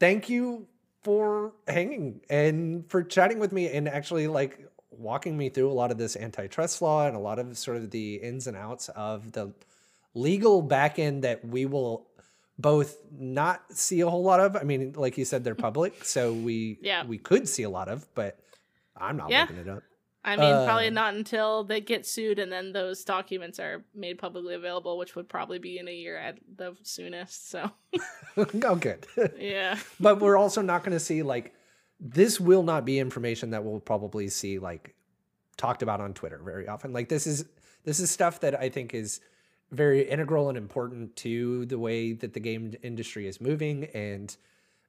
Thank you for hanging and for chatting with me and actually like walking me through a lot of this antitrust law and a lot of sort of the ins and outs of the legal back end that we will both not see a whole lot of. I mean, like you said, they're public, so we Yeah. we could see a lot of, but I'm not Yeah. looking it up. I mean, probably Uh, not until they get sued and then those documents are made publicly available, which would probably be in a year at the soonest. So, oh, good. yeah. but we're also not going to see like this will not be information that we'll probably see like talked about on Twitter very often. Like this is this is stuff that I think is very integral and important to the way that the game industry is moving and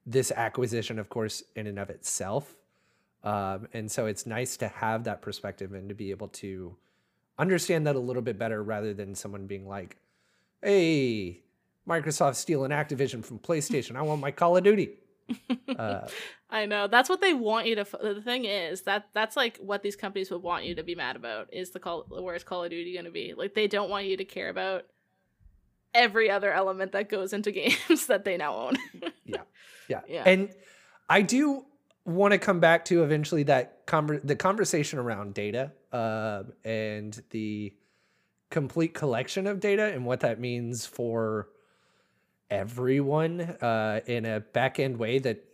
this acquisition of course in and of itself. Um, and so it's nice to have that perspective and to be able to understand that a little bit better rather than someone being like hey microsoft stealing activision from playstation. I want my call of duty uh, I know. That's what they want you to. f- The thing is that that's like what these companies would want you to be mad about is the call. Where's Call of Duty going to be? Like they don't want you to care about every other element that goes into games that they now own. yeah Yeah. yeah. and i do want to come back to eventually that conver- the conversation around data uh, and the complete collection of data and what that means for everyone uh, in a back end way that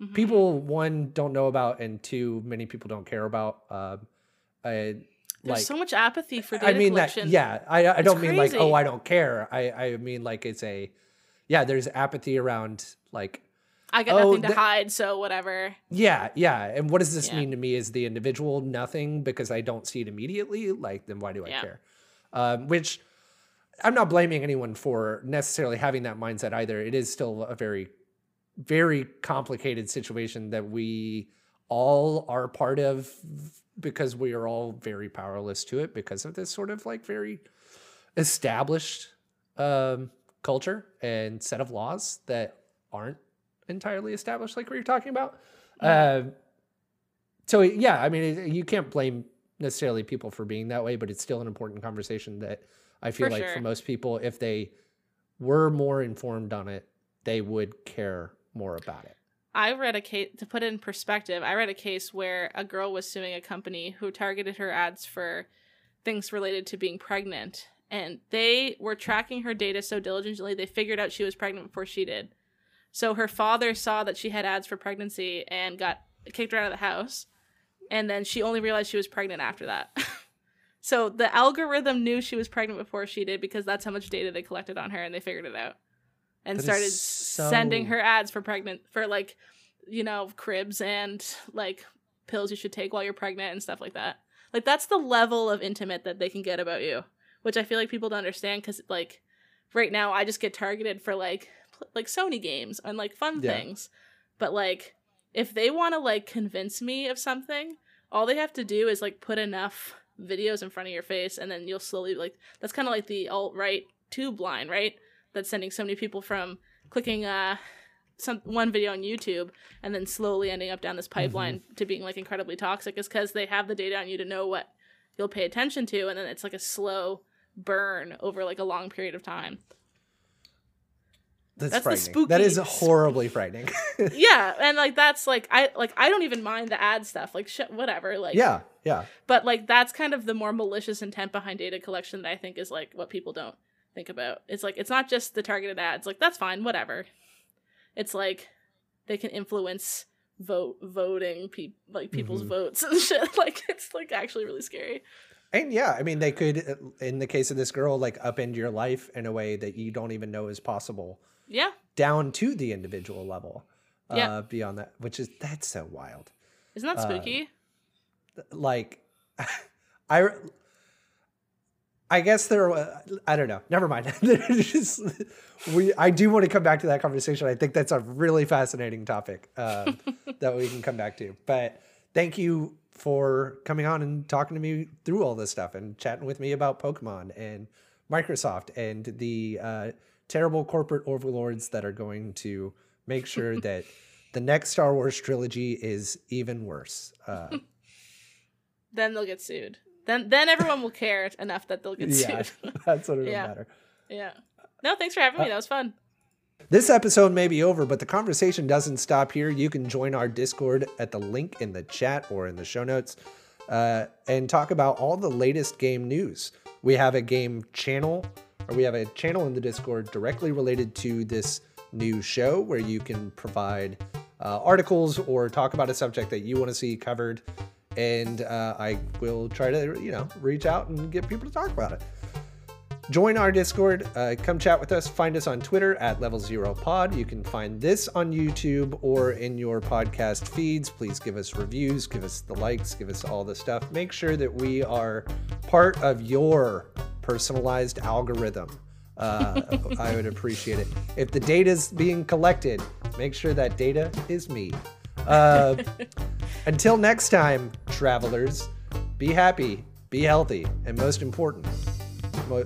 Mhm. people one don't know about and two many people don't care about um I, There's like so much apathy for data I mean collection. that yeah I, I don't mean like oh. I don't care I I mean like it's a yeah there's apathy around like I got Oh, nothing to the- hide, so whatever. yeah yeah and what does this Yeah. mean to me as the individual nothing because I don't see it immediately like then why do I Yeah. care um which I'm not blaming anyone for necessarily having that mindset either. It is still a very very complicated situation that we all are part of because we are all very powerless to it because of this sort of like very established um, culture and set of laws that aren't entirely established like we were talking about. Um so yeah i mean you can't blame necessarily people for being that way but it's still an important conversation that i feel For like for most people if they were more informed on it they would care more about it I read a case to put it in perspective. I read a case where a girl was suing a company who targeted her ads for things related to being pregnant, and they were tracking her data so diligently they figured out she was pregnant before she did. So her father saw that she had ads for pregnancy and got kicked her out of the house, and then she only realized she was pregnant after that. so the algorithm knew she was pregnant before she did because that's how much data they collected on her, and they figured it out. And That started so- sending her ads for pregnant for like you know cribs and like pills you should take while you're pregnant and stuff like that. Like that's the level of intimate that they can get about you which i feel like people don't understand because like right now i just get targeted for like like sony games and like fun Yeah. things. But like if they want to like convince me of something all they have to do is like put enough videos in front of your face and then you'll slowly like that's kind of like the alt-right tube line right? That's sending so many people from clicking uh some one video on YouTube and then slowly ending up down this pipeline to being like incredibly toxic. Is because they have the data on you to know what you'll pay attention to and then it's like a slow burn over like a long period of time. That's, That's the frightening that is horribly frightening yeah, and like that's like I like I don't even mind the ad stuff like sh- whatever like yeah yeah but like that's kind of the more malicious intent behind data collection that I think is like what people don't think about. It's like it's not just the targeted ads. Like that's fine, whatever. It's like they can influence vote voting pe- like people's Mhm. votes and shit. Like it's like actually really scary. And yeah, I mean, they could, uh, in the case of this girl, like upend your life in a way that you don't even know is possible, Yeah. down to the individual level. Yeah. Uh, beyond that, which is that's so wild. Isn't that Uh, spooky? Like, I, I guess there. wa- I don't know. Never mind. Just, we. I do want to come back to that conversation. I think that's a really fascinating topic um, that we can come back to. But thank you for coming on and talking to me through all this stuff and chatting with me about Pokemon and Microsoft and the uh, terrible corporate overlords that are going to make sure that the next Star Wars trilogy is even worse. Uh, then they'll get sued. Then then everyone will care enough that they'll get yeah, sued. that's what it'll Yeah. matter. yeah. No, thanks for having me. Uh, That was fun. This episode may be over, but the conversation doesn't stop here. You can join our Discord at the link in the chat or in the show notes uh, and talk about all the latest game news. We have a game channel, we have a channel in the Discord directly related to this new show where you can provide uh, articles or talk about a subject that you want to see covered. And uh, I will try to, you know, reach out and get people to talk about it join our discord uh, come chat with us find us on twitter at level zero pod. You can find this on youtube or in your podcast feeds. Please give us reviews give us the likes give us all the stuff. Make sure that we are part of your personalized algorithm. Uh, i would appreciate it. If the data is being collected make sure that data is me. Uh, until next time travelers be happy be healthy and most important mo-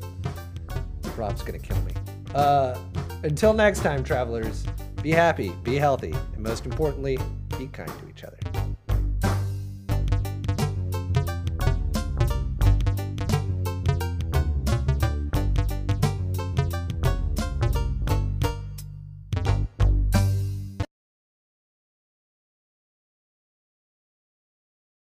Rob's gonna kill me. Uh, until next time, travelers, be happy, be healthy, and most importantly, be kind to each other.